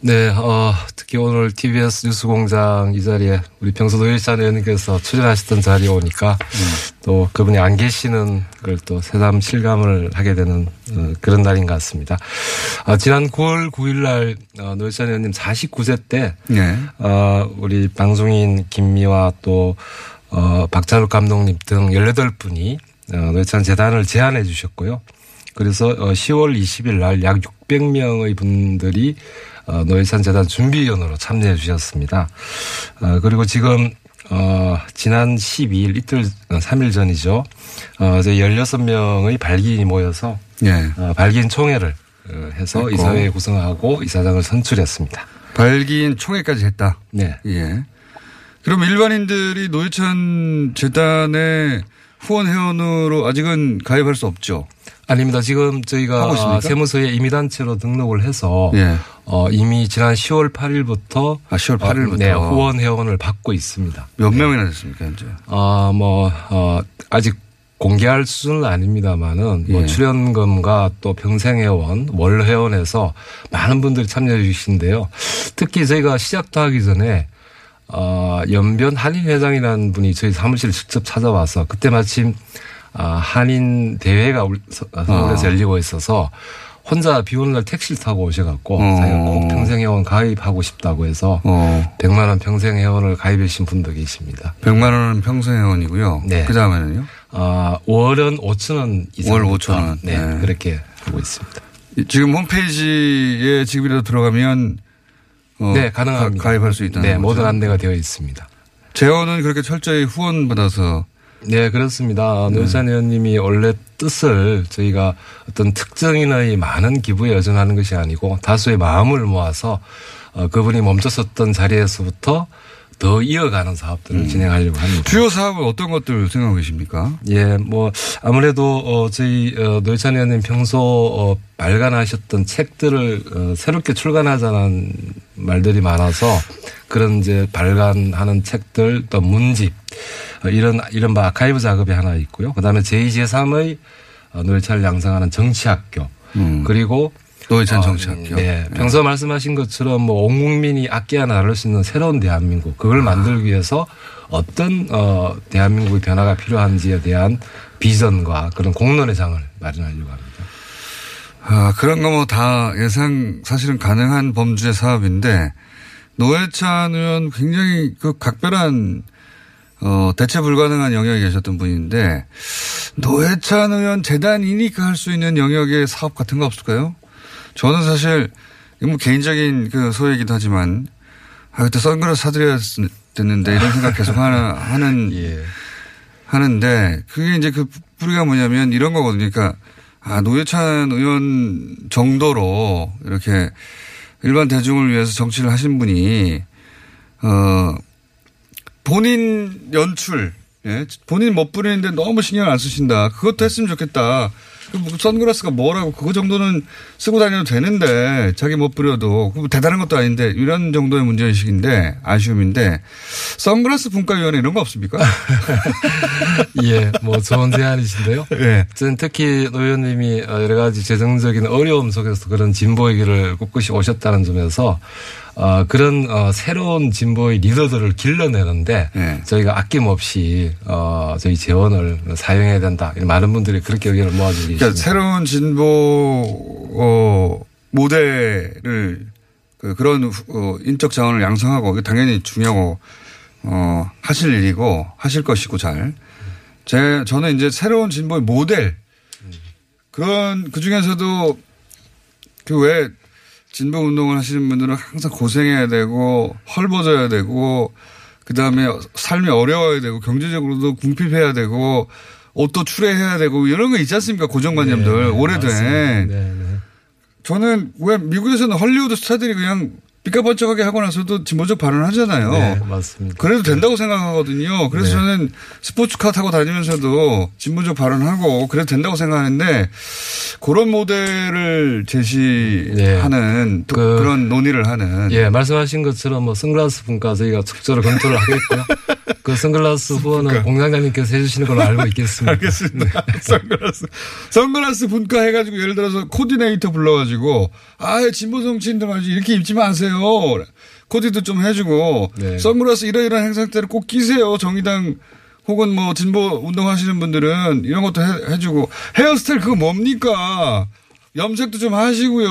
네, 어, 특히 오늘 TBS 뉴스 공장 이 자리에 우리 평소 노일찬 의원님께서 출연하셨던 자리에 오니까 또 그분이 안 계시는 걸 또 새삼 실감을 하게 되는 어, 그런 날인 것 같습니다. 아, 지난 9월 9일 날 어, 노일찬 의원님 49세 때 예. 어, 우리 방송인 김미화 또, 어, 박찬욱 감독님 등 18분이 어, 노회찬 재단을 제안해 주셨고요. 그래서 어, 10월 20일 날 약 600명의 분들이 어, 노회찬 재단 준비위원으로 참여해 주셨습니다. 어, 그리고 지금 어, 지난 12일 이틀, 어, 3일 전이죠. 어, 저희 16명의 발기인이 모여서 예. 어, 발기인 총회를 어, 해서. 이사회 구성하고 이사장을 선출했습니다. 발기인 총회까지 했다. 네. 예. 그럼 일반인들이 노회찬 재단의 후원 회원으로 아직은 가입할 수 없죠. 아닙니다. 지금 저희가 있습니까? 세무서에 임의단체로 등록을 해서 예. 어, 이미 지난 10월 8일부터 아, 10월 8일 부터. 네, 후원 회원을 받고 있습니다. 몇 명이나 됐습니까, 현재? 아, 뭐 어, 아직 공개할 수준은 아닙니다만은 뭐 예. 출연금과 또 평생회원, 월회원에서 많은 분들이 참여해 주시는데요. 특히 저희가 시작도 하기 전에 어, 연변 한인 회장이라는 분이 저희 사무실을 직접 찾아와서 그때 마침 아, 한인 대회가 울- 서- 서울에서 아. 열리고 있어서 혼자 비 오는 날 택시를 타고 오셔갖고 어. 자기가 꼭 평생회원 가입하고 싶다고 해서 어. 100만 원 평생회원을 가입해 주신 분도 계십니다. 100만 원은 평생 회원이고요. 네. 그 다음에는요? 아, 월은 5천 원 이상. 월 5천 원. 네, 네. 그렇게 하고 있습니다. 지금 홈페이지에 지금이라도 들어가면 어, 네, 가능합니다. 가, 입할 수 있다는 네, 거죠. 모든 안내가 되어 있습니다. 재원은 그렇게 철저히 후원 받아서 네, 그렇습니다. 노회찬 의원님이 원래 뜻을 저희가 어떤 특정인의 많은 기부에 여전하는 것이 아니고 다수의 마음을 모아서 어, 그분이 멈췄었던 자리에서부터 더 이어가는 사업들을 음. 진행하려고 합니다. 주요 사업은 어떤 것들 생각하고 계십니까? 예, 뭐 아무래도 어 저희 어 노회찬 의원님 평소 어 발간하셨던 책들을 어 새롭게 출간하자는 말들이 많아서 그런 이제 발간하는 책들 또 문집 어, 이런 이른바 아카이브 작업이 하나 있고요. 그다음에 제2, 제3의 어, 노회찬을 양성하는 정치학교 그리고 노회찬 어, 정치학교. 네. 평소 말씀하신 것처럼 뭐온 국민이 아껴야 나를 수 있는 새로운 대한민국 그걸 만들기 위해서 어떤 어 대한민국의 변화가 필요한지에 대한 비전과 그런 공론의 장을 마련하려고 합니다. 아, 그런 거 뭐 다 예상 사실은 가능한 범주의 사업인데 노회찬 의원 굉장히 그 각별한 어, 대체 불가능한 영역에 계셨던 분인데 노회찬 의원 재단이니까 할 수 있는 영역의 사업 같은 거 없을까요? 저는 사실 뭐 개인적인 그 소외이기도 하지만 아, 그때 선글라스 사드려야 됐는데 이런 생각 계속 하나, 하는 예. 하는데 그게 이제 그 뿌리가 뭐냐면 이런 거거든요. 그러니까 아, 노회찬 의원 정도로 이렇게 일반 대중을 위해서 정치를 하신 분이 어 본인 연출 예? 본인 못 부리는데 너무 신경 안 쓰신다. 그것도 했으면 좋겠다. 그 선글라스가 뭐라고 그거 정도는 쓰고 다녀도 되는데 자기 못 부려도 대단한 것도 아닌데 이런 정도의 문제의식인데 아쉬움인데 선글라스 분과위원회 이런 거 없습니까? 예, 뭐 좋은 제안이신데요. 예. 저는 특히 노 의원님이 어, 여러 가지 재정적인 어려움 속에서 그런 진보의 길을 꿋꿋이 오셨다는 점에서 어, 그런 어, 새로운 진보의 리더들을 길러내는데 네. 저희가 아낌없이 어, 저희 재원을 사용해야 된다. 이런 많은 분들이 그렇게 의견을 모아주고 계십니다. 그러니까 새로운 진보 어, 모델을 그 그런 어, 인적 자원을 양성하고 당연히 중요하고 어, 하실 일이고 하실 것이고 잘. 제 저는 이제 새로운 진보의 모델 그런 그 중에서도 그 왜 진보 운동을 하시는 분들은 항상 고생해야 되고 헐벗어야 되고 그 다음에 삶이 어려워야 되고 경제적으로도 궁핍해야 되고 옷도 출애해야 되고 이런 거 있지 않습니까 고정관념들 네, 오래된. 네, 네. 저는 왜 미국에서는 헐리우드 스타들이 그냥 삐까번쩍하게 하고 나서도 진보적 발언을 하잖아요. 네, 맞습니다. 그래도 된다고 생각하거든요. 그래서 네. 저는 스포츠카 타고 다니면서도 진보적 발언하고 그래도 된다고 생각하는데 그런 모델을 제시하는 또 그- 그런 논의를 하는 예, 말씀하신 것처럼 뭐 선글라스 분과 저희가 적절히 검토를 하겠고요. 그 선글라스 후원은 공장장님께서 해주시는 걸로 알고 있겠습니다. 알겠습니다. 선글라스. 선글라스 분과 해가지고 예를 들어서 코디네이터 불러가지고 아, 진보 정치인들 말이지 이렇게 입지 마세요. 코디도 좀 해주고 네. 선글라스 이러이러한 행사 때를 꼭 끼세요. 정의당 혹은 뭐 진보 운동하시는 분들은 이런 것도 해, 주고 헤어스타일 그거 뭡니까? 염색도 좀 하시고요.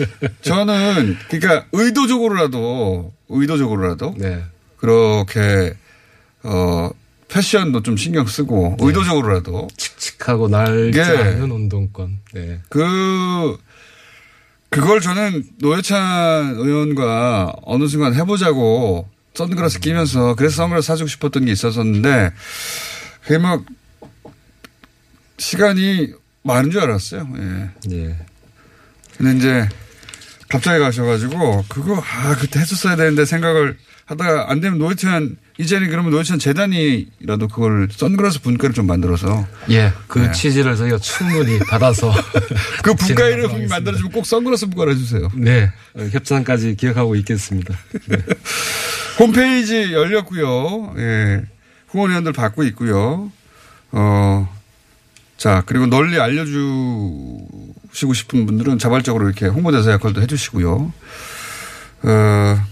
저는 그러니까 의도적으로라도 의도적으로라도 네. 그렇게 어 패션도 좀 신경 쓰고 의도적으로라도 칙칙하고 날지 예. 않는 운동권. 네. 그 그걸 저는 노회찬 의원과 어느 순간 해보자고 선글라스 끼면서 그래서 선글라스 사주고 싶었던 게 있었었는데 그게 막 시간이 많은 줄 알았어요. 예. 예. 근데 이제 갑자기 가셔가지고 그거 아 그때 했었어야 되는데 생각을 하다가 안 되면 노회찬 이제는 그러면 노회찬 재단이라도 그걸 선글라스 분과를 좀 만들어서 예. 그 네. 취지를 저희가 충분히 받아서 그 분과를. 만들어주면 꼭 선글라스 분과를 해주세요. 네. 어, 협찬까지 기억하고 있겠습니다. 홈페이지 열렸고요. 예. 후원회원들 받고 있고요. 어, 자, 그리고 널리 알려주시고 싶은 분들은 자발적으로 이렇게 홍보대사 역할도 해주시고요. 어,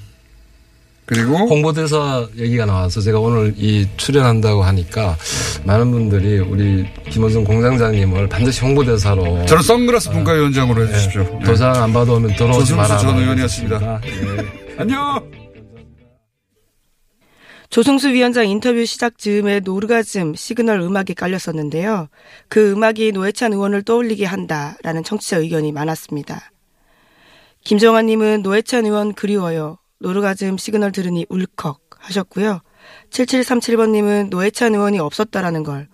그리고 홍보대사 얘기가 나와서 제가 오늘 이 출연한다고 하니까 많은 분들이 우리 김원성 공장장님을 반드시 홍보대사로 저는 선글라스 분과위원장으로 해주십시오. 네. 도장 안 받아오면 들어오지 조승수 마라. 전 의원이었습니다. 네. 안녕! 조승수 위원장 인터뷰 시작 즈음에 노르가즘 시그널 음악이 깔렸었는데요. 그 음악이 노회찬 의원을 떠올리게 한다라는 청취자 의견이 많았습니다. 김정환님은 노회찬 의원 그리워요. 노르가즘 시그널 들으니 울컥 하셨고요. 7737번님은 노회찬 의원이 없었다라는 걸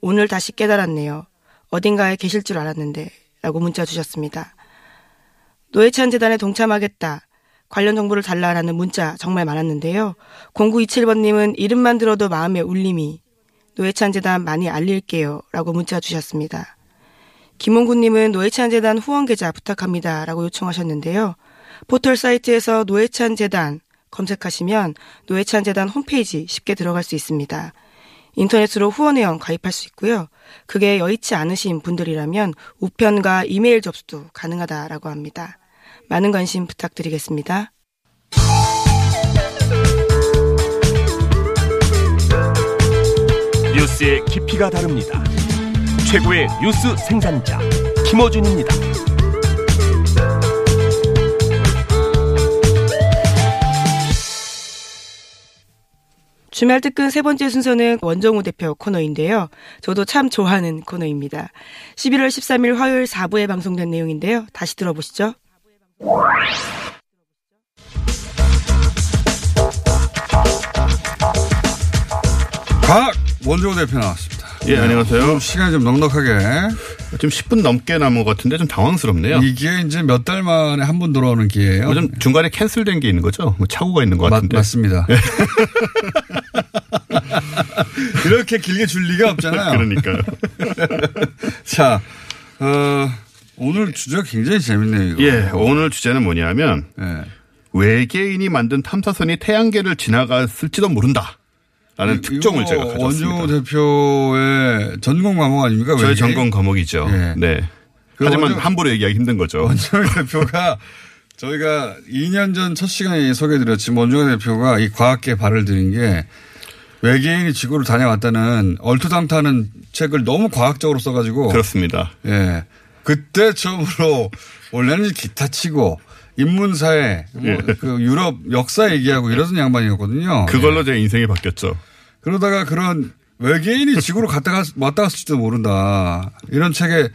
오늘 다시 깨달았네요. 어딘가에 계실 줄 알았는데 라고 문자 주셨습니다. 노회찬 재단에 동참하겠다. 관련 정보를 달라라는 문자 정말 많았는데요. 0927번님은 이름만 들어도 마음에 울림이 노회찬 재단 많이 알릴게요. 라고 문자 주셨습니다. 김홍구님은 노회찬 재단 후원 계좌 부탁합니다. 라고 요청하셨는데요. 포털 사이트에서 노회찬 재단 검색하시면 노회찬 재단 홈페이지 쉽게 들어갈 수 있습니다. 인터넷으로 후원회원 가입할 수 있고요. 그게 여의치 않으신 분들이라면 우편과 이메일 접수도 가능하다라고 합니다. 많은 관심 부탁드리겠습니다. 뉴스의 깊이가 다릅니다. 최고의 뉴스 생산자 김어준입니다. 주말 특근 세 번째 순서는 원정우 대표 코너인데요. 저도 참 좋아하는 코너입니다. 11월 13일 화요일 4부에 방송된 내용인데요. 다시 들어보시죠. 과학 원정우 대표 나왔습니다. 예, 안녕하세요. 시간이 좀 넉넉하게. 지금 10분 넘게 남은 것 같은데 좀 당황스럽네요. 이게 이제 몇 달 만에 한 번 돌아오는 기회예요. 요즘 중간에 캔슬된 게 있는 거죠? 뭐 착오가 있는 것 맞, 같은데. 맞습니다. 이렇게 길게 줄 리가 없잖아요. 그러니까요. 자, 어, 오늘 주제가 굉장히 재밌네요. 이거. 예, 오늘 주제는 뭐냐면 예. 외계인이 만든 탐사선이 태양계를 지나갔을지도 모른다. 라는 특종을 제가 가져왔습니다. 원정우 대표의 전공 과목 아닙니까? 저의 외계인? 전공 과목이죠. 예. 네. 그 하지만 원정- 함부로 얘기하기 힘든 거죠. 원정우 대표가 저희가 2년 전 첫 시간에 소개해드렸지만 원정우 대표가 이 과학계 발을 들인 게 외계인이 지구를 다녀왔다는 얼토당타는 책을 너무 과학적으로 써가지고 그렇습니다. 예. 그때 처음으로 원래는 기타 치고 인문사회, 뭐 예. 그 유럽 역사 얘기하고 이러던 양반이었거든요. 그걸로 예. 제 인생이 바뀌었죠. 그러다가 그런 외계인이 지구로 갔다가 왔다 갔을지도 모른다. 이런 책에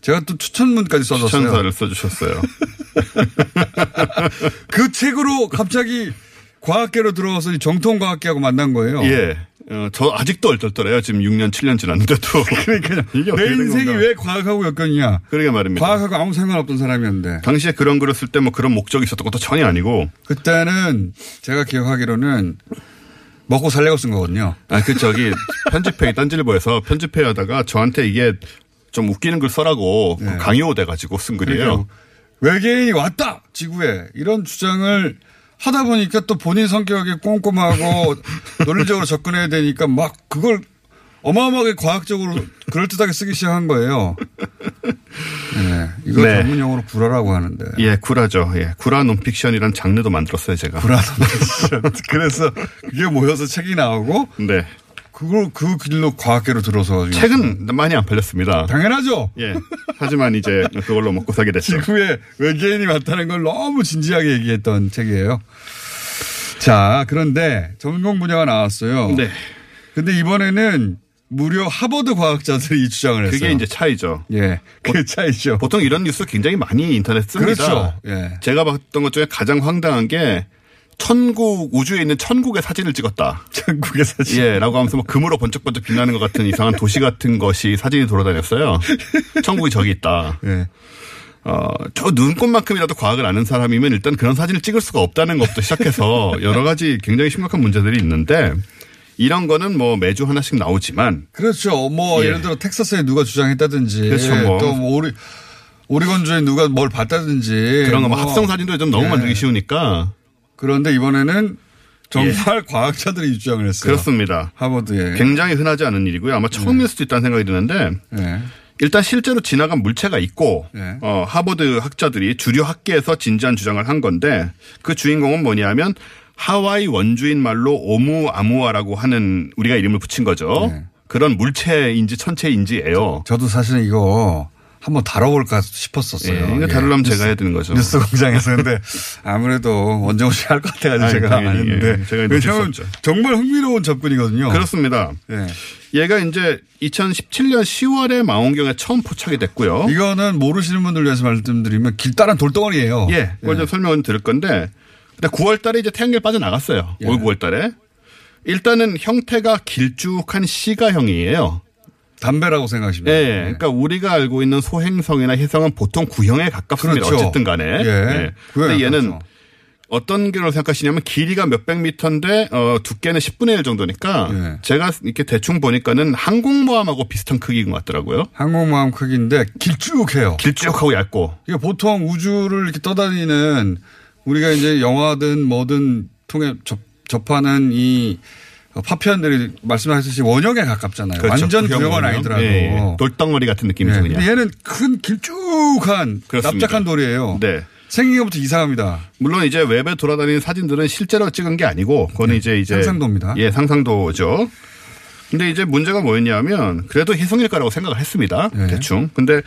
제가 또 추천문까지 써줬어요. 추천사를 써주셨어요. 그 책으로 갑자기 과학계로 들어와서 이 정통 과학계하고 만난 거예요. 예. 어, 저 아직도 얼떨떨해요. 지금 6년, 7년 지났는데도. 그러니까 이게 내된 인생이. 왜 과학하고 엮였냐. 그러게 말입니다. 과학하고 아무 상관없던 사람이었는데. 당시에 그런 글을 쓸 때 뭐 그런 목적이 있었던 것도 전혀 아니고. 그때는 제가 기억하기로는 먹고 살려고 쓴 거거든요. 아, 그 저기 편집회의 딴질보에서 편집회 하다가 저한테 이게 좀 웃기는 글 써라고 네. 강요돼 가지고 쓴 글이에요. 외계인이 왔다 지구에 이런 주장을 하다 보니까 또 본인 성격이 꼼꼼하고 논리적으로 접근해야 되니까 막 그걸 어마어마하게 과학적으로 그럴듯하게 쓰기 시작한 거예요. 네, 이거 네. 전문 용어로 구라라고 하는데. 예, 구라죠. 예, 구라 논픽션이란 장르도 만들었어요, 제가. 구라 그래서 그게 모여서 책이 나오고 네. 그걸 그 길로 과학계로 들어서 책은 많이 안 팔렸습니다. 당연하죠. 예. 하지만 이제 그걸로 먹고 사게 됐죠. 지구에 외계인이 왔다는 걸 너무 진지하게 얘기했던 책이에요. 자, 그런데 전공 분야가 나왔어요. 네. 근데 이번에는 무려 하버드 과학자들이 이 주장을 했어요. 그게 이제 차이죠. 예. 그게 차이죠. 보통 이런 뉴스 굉장히 많이 인터넷 씁니다. 그렇죠. 예. 제가 봤던 것 중에 가장 황당한 게 천국 우주에 있는 천국의 사진을 찍었다. 천국의 사진. 예, 라고 하면서 뭐 금으로 번쩍번쩍 빛나는 것 같은 이상한 도시 같은 것이 사진이 돌아다녔어요. 천국이 저기 있다. 예. 어, 저 눈꽃만큼이라도 과학을 아는 사람이면 일단 그런 사진을 찍을 수가 없다는 것부터 시작해서 여러 가지 굉장히 심각한 문제들이 있는데 이런 거는 뭐 매주 하나씩 나오지만 그렇죠. 뭐 예. 예. 를 들어 텍사스에 누가 주장했다든지 그렇죠, 뭐. 또뭐 오리 오리건주에 누가 뭘 봤다든지 그런 거뭐 뭐 합성 사진도 좀 너무 예. 만들기 쉬우니까 그런데 이번에는 정말 과학자들이 이 주장을 했어요. 그렇습니다. 하버드에. 굉장히 흔하지 않은 일이고요. 아마 처음일 수도 있다는 생각이 드는데 예. 일단 실제로 지나간 물체가 있고 네. 어, 하버드 학자들이 주류 학계에서 진지한 주장을 한 건데 그 주인공은 뭐냐면 하와이 원주인 말로 오무아무아라고 하는 우리가 이름을 붙인 거죠. 네. 그런 물체인지 천체인지예요. 저 도 사실은 이거 한번 다뤄볼까 싶었었어요. 예, 예. 다루려면 뉴스- 제가 해야 되는 거죠. 뉴스 공장에서 근데 아무래도 원정우 씨가 할것 같아가지고 아니, 제가 당연히, 안 했는데 예, 제가 왜냐하면. 정말 흥미로운 접근이거든요. 그렇습니다. 예. 얘가 이제 2017년 10월에 망원경에 처음 포착이 됐고요. 이거는 모르시는 분들 위해서 말씀드리면 길다란 돌덩어리예요. 예, 그걸 좀 설명을 드릴 건데, 근데 9월 달에 이제 태양계를 빠져나갔어요. 예. 올 9월 달에. 일단은 형태가 길쭉한 C가형이에요. 담배라고 생각하시면. 예, 그러니까 우리가 알고 있는 소행성이나 혜성은 보통 구형에 가깝습니다. 그렇죠. 어쨌든 간에. 예. 예. 구형에 근데 얘는 가깝죠. 어떤 길로 생각하시냐면 길이가 몇백 미터인데 어, 두께는 10분의 1 정도니까 예. 제가 이렇게 대충 보니까는 항공모함하고 비슷한 크기인 것 같더라고요. 항공모함 크기인데 길쭉해요. 길쭉하고 얇고. 이게 보통 우주를 이렇게 떠다니는 우리가 이제 영화든 뭐든 통해 접, 접하는 이 파편들이 말씀하셨듯이 원형에 가깝잖아요. 그렇죠. 완전 구형 구형은. 아니더라도. 예, 예. 돌덩어리 같은 느낌이죠, 네. 근데 얘는 큰 길쭉한 그렇습니다. 납작한 돌이에요. 네. 생긴 것부터 이상합니다. 물론 이제 웹에 돌아다니는 사진들은 실제로 찍은 게 아니고 그거는 이제 이제 네. 상상도입니다. 예, 상상도죠. 근데 이제 문제가 뭐였냐면 그래도 혜성일 거라고 생각을 했습니다. 네. 대충. 근데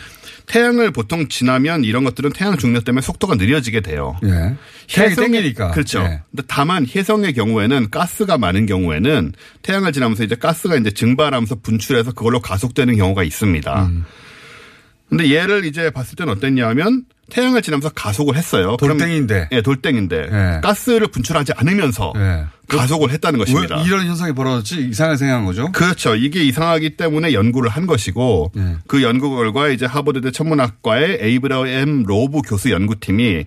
태양을 보통 지나면 이런 것들은 태양 중력 때문에 속도가 느려지게 돼요. 예. 태양이 땡기니까. 그렇죠. 예. 근데 다만 혜성의 경우에는 가스가 많은 경우에는 태양을 지나면서 이제 가스가 이제 증발하면서 분출해서 그걸로 가속되는 경우가 있습니다. 음. 근데 얘를 이제 봤을 때는 어땠냐면 태양을 지나면서 가속을 했어요. 돌덩이인데. 예, 돌덩인데 예. 가스를 분출하지 않으면서 예. 가속을 했다는 것입니다. 왜 이런 현상이 벌어졌지? 이상하게 생각한 거죠? 그렇죠. 이게 이상하기 때문에 연구를 한 것이고 예. 그 연구 결과 이제 하버드대 천문학과의 에이브러엠 로브 교수 연구팀이 예.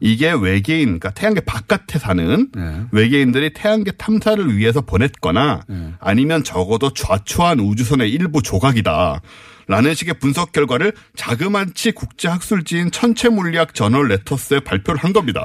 이게 외계인, 그러니까 태양계 바깥에 사는 예. 외계인들이 태양계 탐사를 위해서 보냈거나 예. 아니면 적어도 좌초한 우주선의 일부 조각이다. 라는 식의 분석 결과를 자그마치 국제학술지인 천체물리학 저널 레터스에 발표를 한 겁니다.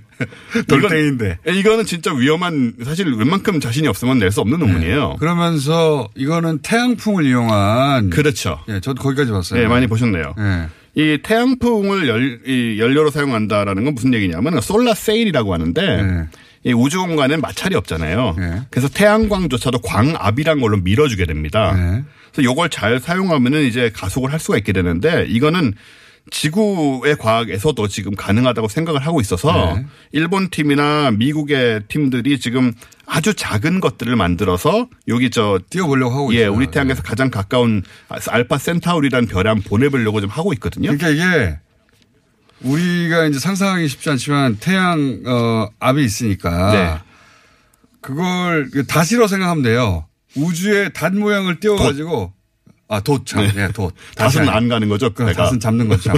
돌덩이인데. 이건- 이거는 진짜 위험한 사실 웬만큼 자신이 없으면 낼 수 없는 논문이에요. 그러면서 이거는 태양풍을 이용한. 그렇죠. 예, 저도 거기까지 봤어요. 네, 많이 보셨네요. 예. 이 태양풍을 열, 이 연료로 사용한다라는 건 무슨 얘기냐면 솔라 세일이라고 하는데 네. 이 우주 공간엔 마찰이 없잖아요. 네. 그래서 태양광조차도 광압이란 걸로 밀어주게 됩니다. 네. 그래서 이걸 잘 사용하면은 이제 가속을 할 수가 있게 되는데 이거는 지구의 과학에서도 지금 가능하다고 생각을 하고 있어서 네. 일본 팀이나 미국의 팀들이 지금 아주 작은 것들을 만들어서 여기 저 띄워보려고 하고 예, 있어요. 우리 태양에서 가장 가까운 알파 센타우리라는 별에 한번 보내보려고 좀 하고 있거든요. 그러니까 이게 우리가 이제 상상하기 쉽지 않지만 태양 어 압이 있으니까 네. 그걸 다시로 생각하면 돼요. 우주에 닷 모양을 띄워가지고 아 돛참, 예, 돛. 닷은 안 가는 거죠. 그. 닷은 잡는 거죠.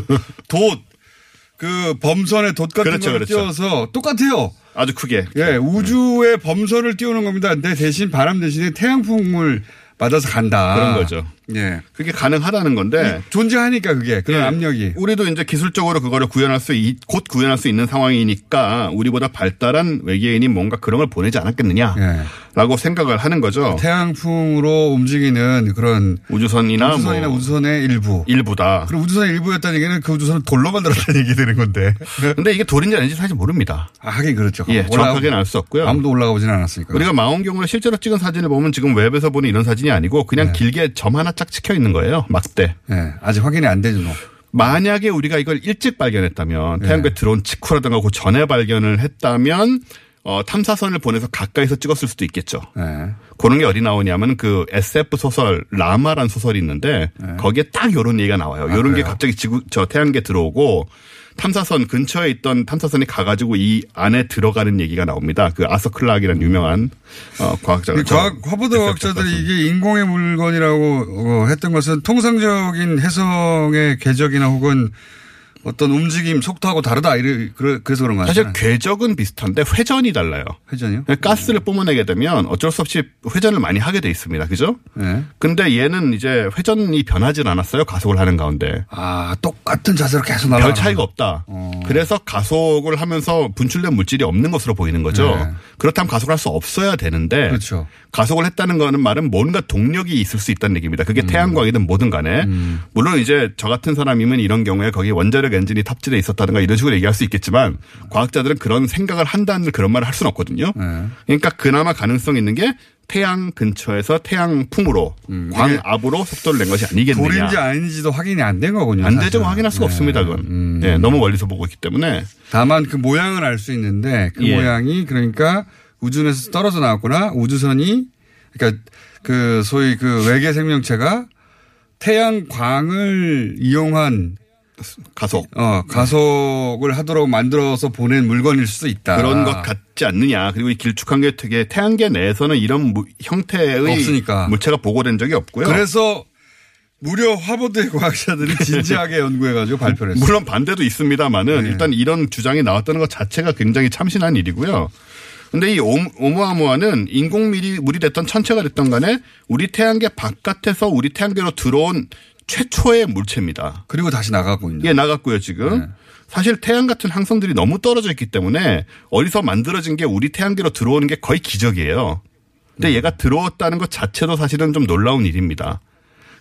돛. 그 범선에 돛 같은 그렇죠, 걸 그렇죠. 띄워서 똑같아요. 아주 크게. 예, 우주의 범선을 띄우는 겁니다. 근데 대신 바람 대신에 태양풍을 맞아서 간다. 그런 거죠. 예. 그게 가능하다는 건데 존재하니까 그게 그런 예. 압력이. 우리도 이제 기술적으로 그거를 구현할 수, 있- 곧 구현할 수 있는 상황이니까 우리보다 발달한 외계인이 뭔가 그런 걸 보내지 않았겠느냐. 예. 라고 생각을 하는 거죠. 태양풍으로 움직이는 그런 우주선이나, 우주선이나 뭐 우주선의 일부. 일부다. 그리고 우주선의 일부였다는 얘기는 그 우주선을 돌로 만들었다는 얘기 되는 건데. 근데 이게 돌인지 아닌지 사실 모릅니다. 아, 하긴 그렇죠. 예, 정확하게는 알 수 없고요. 아무도 올라가 보지는 않았으니까. 우리가 망원경으로 실제로 찍은 사진을 보면 지금 웹에서 보는 이런 사진이 아니고 그냥 길게 점 하나 짝 찍혀 있는 거예요. 막대. 예, 아직 확인이 안 되죠. 뭐. 만약에 우리가 이걸 일찍 발견했다면 네. 태양계 들어온 직후라든가 그 전에 발견을 했다면 어, 탐사선을 보내서 가까이서 찍었을 수도 있겠죠. 예. 그런 게 어디 나오냐면 그 SF 소설 라마란 소설이 있는데 거기에 딱 요런 얘기가 나와요. 요런 게 네. 아, 그래요? 갑자기 지구 저 태양계 들어오고 탐사선 근처에 있던 탐사선이 가가지고 이 안에 들어가는 얘기가 나옵니다. 그 아서 클락이라는 유명한 어, 과학자가 이 과학, 화보드 과학자들이 이게 인공의 물건이라고 어, 했던 것은 통상적인 해성의 궤적이나 혹은 어떤 움직임 속도하고 다르다. 이래, 그래- 그래서 그런 거 사실? 궤적은 비슷한데 회전이 달라요. 회전이요? 가스를 뿜어내게 되면 어쩔 수 없이 회전을 많이 하게 돼 있습니다. 그죠? 네. 근데 얘는 이제 회전이 변하지 않았어요. 가속을 하는 가운데. 아, 똑같은 자세로 계속 날아가. 별 차이가 없다. 그래서 가속을 하면서 분출된 물질이 없는 것으로 보이는 거죠. 네. 그렇다면 가속을 할수 없어야 되는데 그렇죠. 가속을 했다는 거는 말은 뭔가 동력이 있을 수 있다는 얘기입니다. 음. 그게 태양광이든 뭐든 간에 물론 이제 저 같은 사람이면 이런 경우에 거기 원자력 엔진이 탑재돼 있었다든가 이런 식으로 얘기할 수 있겠지만 과학자들은 그런 생각을 한다는 그런 말을 할 수는 없거든요. 네. 그러니까 그나마 가능성 있는 게 태양 근처에서 태양풍으로 광압으로 속도를 낸 것이 아니겠느냐. 음. 돌인지 아닌지도 확인이 안 된 거군요. 안 사실은. 되죠. 확인할 수가 네. 없습니다. 그건. 예, 너무 멀리서 보고 있기 때문에. 다만 그 모양을 알 수 있는데 그 예. 모양이 그러니까 우주선에서 떨어져 나왔거나 우주선이 그러니까 그 소위 그 외계 생명체가 태양광을 이용한 가속. 어, 가속을 하도록 만들어서 보낸 물건일 수도 있다. 그런 것 같지 않느냐. 그리고 이 길쭉한 게 되게 태양계 내에서는 이런 무- 형태의 없으니까. 물체가 보고된 적이 없고요. 그래서 무려 하버드의 과학자들이 진지하게 연구해가지고 발표를 했어요. 물론 반대도 있습니다만은 네. 일단 이런 주장이 나왔다는 것 자체가 굉장히 참신한 일이고요. 근데 이 오- 오umu아무아는 인공물이 물이 됐던 천체가 됐던 간에 우리 태양계 바깥에서 우리 태양계로 들어온 최초의 물체입니다. 그리고 다시 나가고 있는. 예, 나갔고요, 지금. 네. 사실 태양 같은 항성들이 너무 떨어져 있기 때문에 어디서 만들어진 게 우리 태양계로 들어오는 게 거의 기적이에요. 근데 얘가 들어왔다는 것 자체도 사실은 좀 놀라운 일입니다.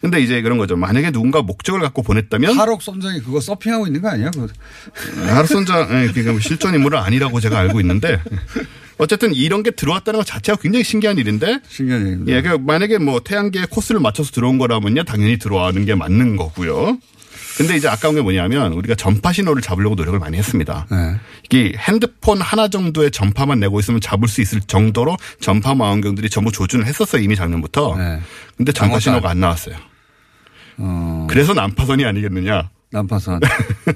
근데 이제 그런 거죠. 만약에 누군가 목적을 갖고 보냈다면 하록 선장이 그거 서핑하고 있는 거 아니야? 그거. 하루선장 예, 그러니까 뭐 실존 인물은 아니라고 제가 알고 있는데 어쨌든 이런 게 들어왔다는 것 자체가 굉장히 신기한 일인데 신기한 얘기입니다. 예, 그 만약에 뭐 태양계의 코스를 맞춰서 들어온 거라면요 당연히 들어와는 게 맞는 거고요. 근데 이제 아까운 게 뭐냐면 우리가 전파 신호를 잡으려고 노력을 많이 했습니다. 네. 이게 핸드폰 하나 정도의 전파만 내고 있으면 잡을 수 있을 정도로 전파 망원경들이 전부 조준을 했었어요 이미 작년부터. 네. 근데 전파 신호가 안- 안 나왔어요. 어, 그래서 난파선이 아니겠느냐. 난파선.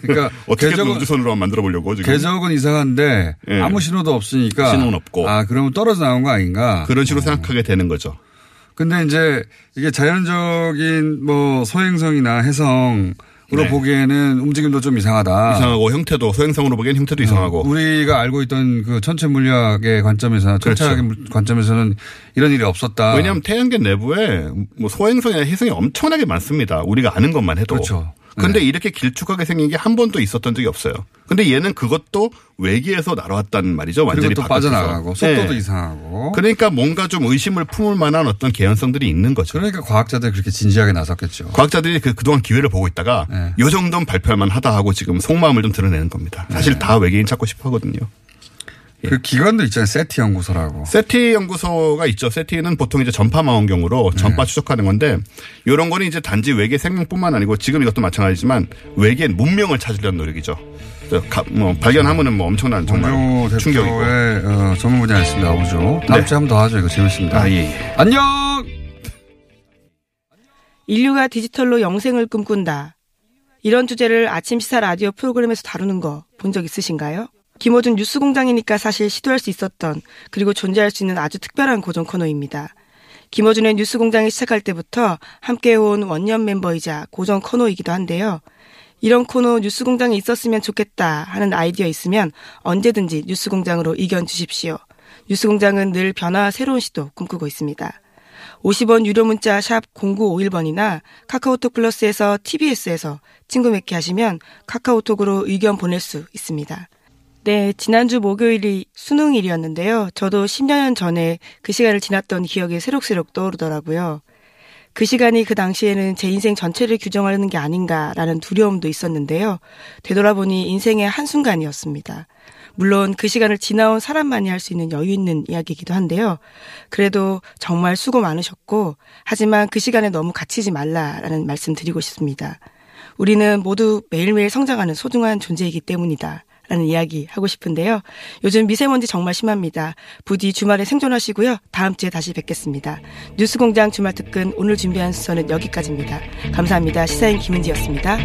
그러니까 어떻게든 우주선으로 만들어 보려고 지금. 궤적은 이상한데 예. 아무 신호도 없으니까. 신호는 없고. 아, 그러면 떨어져 나온 거 아닌가? 그런 식으로 생각하게 되는 거죠. 근데 이제 이게 자연적인 뭐 소행성이나 해성 으로 네. 보기에는 움직임도 좀 이상하다. 이상하고 형태도 소행성으로 보기엔 형태도 이상하고. 아. 우리가 알고 있던 그 천체 물리학의 관점에서 천체학의 그렇죠. 물- 관점에서는 이런 일이 없었다. 왜냐하면 태양계 내부에 뭐 소행성이나 해성이 엄청나게 많습니다. 우리가 아는 것만 해도. 그렇죠. 근데 이렇게 길쭉하게 생긴 게 한 번도 있었던 적이 없어요. 근데 얘는 그것도 외계에서 날아왔단 말이죠. 완전히 또 바깥에서. 빠져나가고 속도도 네. 이상하고. 그러니까 뭔가 좀 의심을 품을 만한 어떤 개연성들이 있는 거죠. 그러니까 과학자들이 그렇게 진지하게 나섰겠죠. 과학자들이 그, 그동안 기회를 보고 있다가 네. 요 정도는 발표할 만하다 하고 지금 속마음을 좀 드러내는 겁니다. 사실 다 외계인 찾고 싶어 하거든요. 그 기관도 있잖아요. 세티 연구소라고. 세티 연구소가 있죠. 세티는 보통 이제 전파 망원경으로 전파 추적하는 건데 이런 거는 이제 단지 외계 생명뿐만 아니고 지금 이것도 마찬가지지만 외계 문명을 찾으려는 노력이죠. 가- 뭐 발견하면은 뭐 엄청난 정말 충격이고. 어, 전문 분야 있습니다. 오죠. 다음 네. 주에 한 번 더 하죠. 이거 재밌습니다. 아, 예, 예. 안녕! 인류가 디지털로 영생을 꿈꾼다. 이런 주제를 아침 시사 라디오 프로그램에서 다루는 거 본 적 있으신가요? 김호준 뉴스공장이니까 사실 시도할 수 있었던 그리고 존재할 수 있는 아주 특별한 고정 코너입니다. 김호준의 뉴스공장이 시작할 때부터 함께해온 원년 멤버이자 고정 코너이기도 한데요. 이런 코너 뉴스공장에 있었으면 좋겠다 하는 아이디어 있으면 언제든지 뉴스공장으로 의견 주십시오. 뉴스공장은 늘 변화와 새로운 시도 꿈꾸고 있습니다. 50원 유료 문자 샵 0951번이나 카카오톡 플러스에서 TBS에서 친구 맺기 하시면 카카오톡으로 의견 보낼 수 있습니다. 네, 지난주 목요일이 수능일이었는데요. 저도 10년 전에 그 시간을 지났던 기억이 새록새록 떠오르더라고요. 그 시간이 그 당시에는 제 인생 전체를 규정하는 게 아닌가라는 두려움도 있었는데요. 되돌아보니 인생의 한순간이었습니다. 물론 그 시간을 지나온 사람만이 할 수 있는 여유 있는 이야기이기도 한데요. 그래도 정말 수고 많으셨고, 하지만 그 시간에 너무 갇히지 말라라는 말씀 드리고 싶습니다. 우리는 모두 매일매일 성장하는 소중한 존재이기 때문이다. 라는 이야기 하고 싶은데요. 요즘 미세먼지 정말 심합니다. 부디 주말에 생존하시고요. 다음 주에 다시 뵙겠습니다. 뉴스공장 주말 특근 오늘 준비한 순서는 여기까지입니다. 감사합니다. 시사인 김은지였습니다.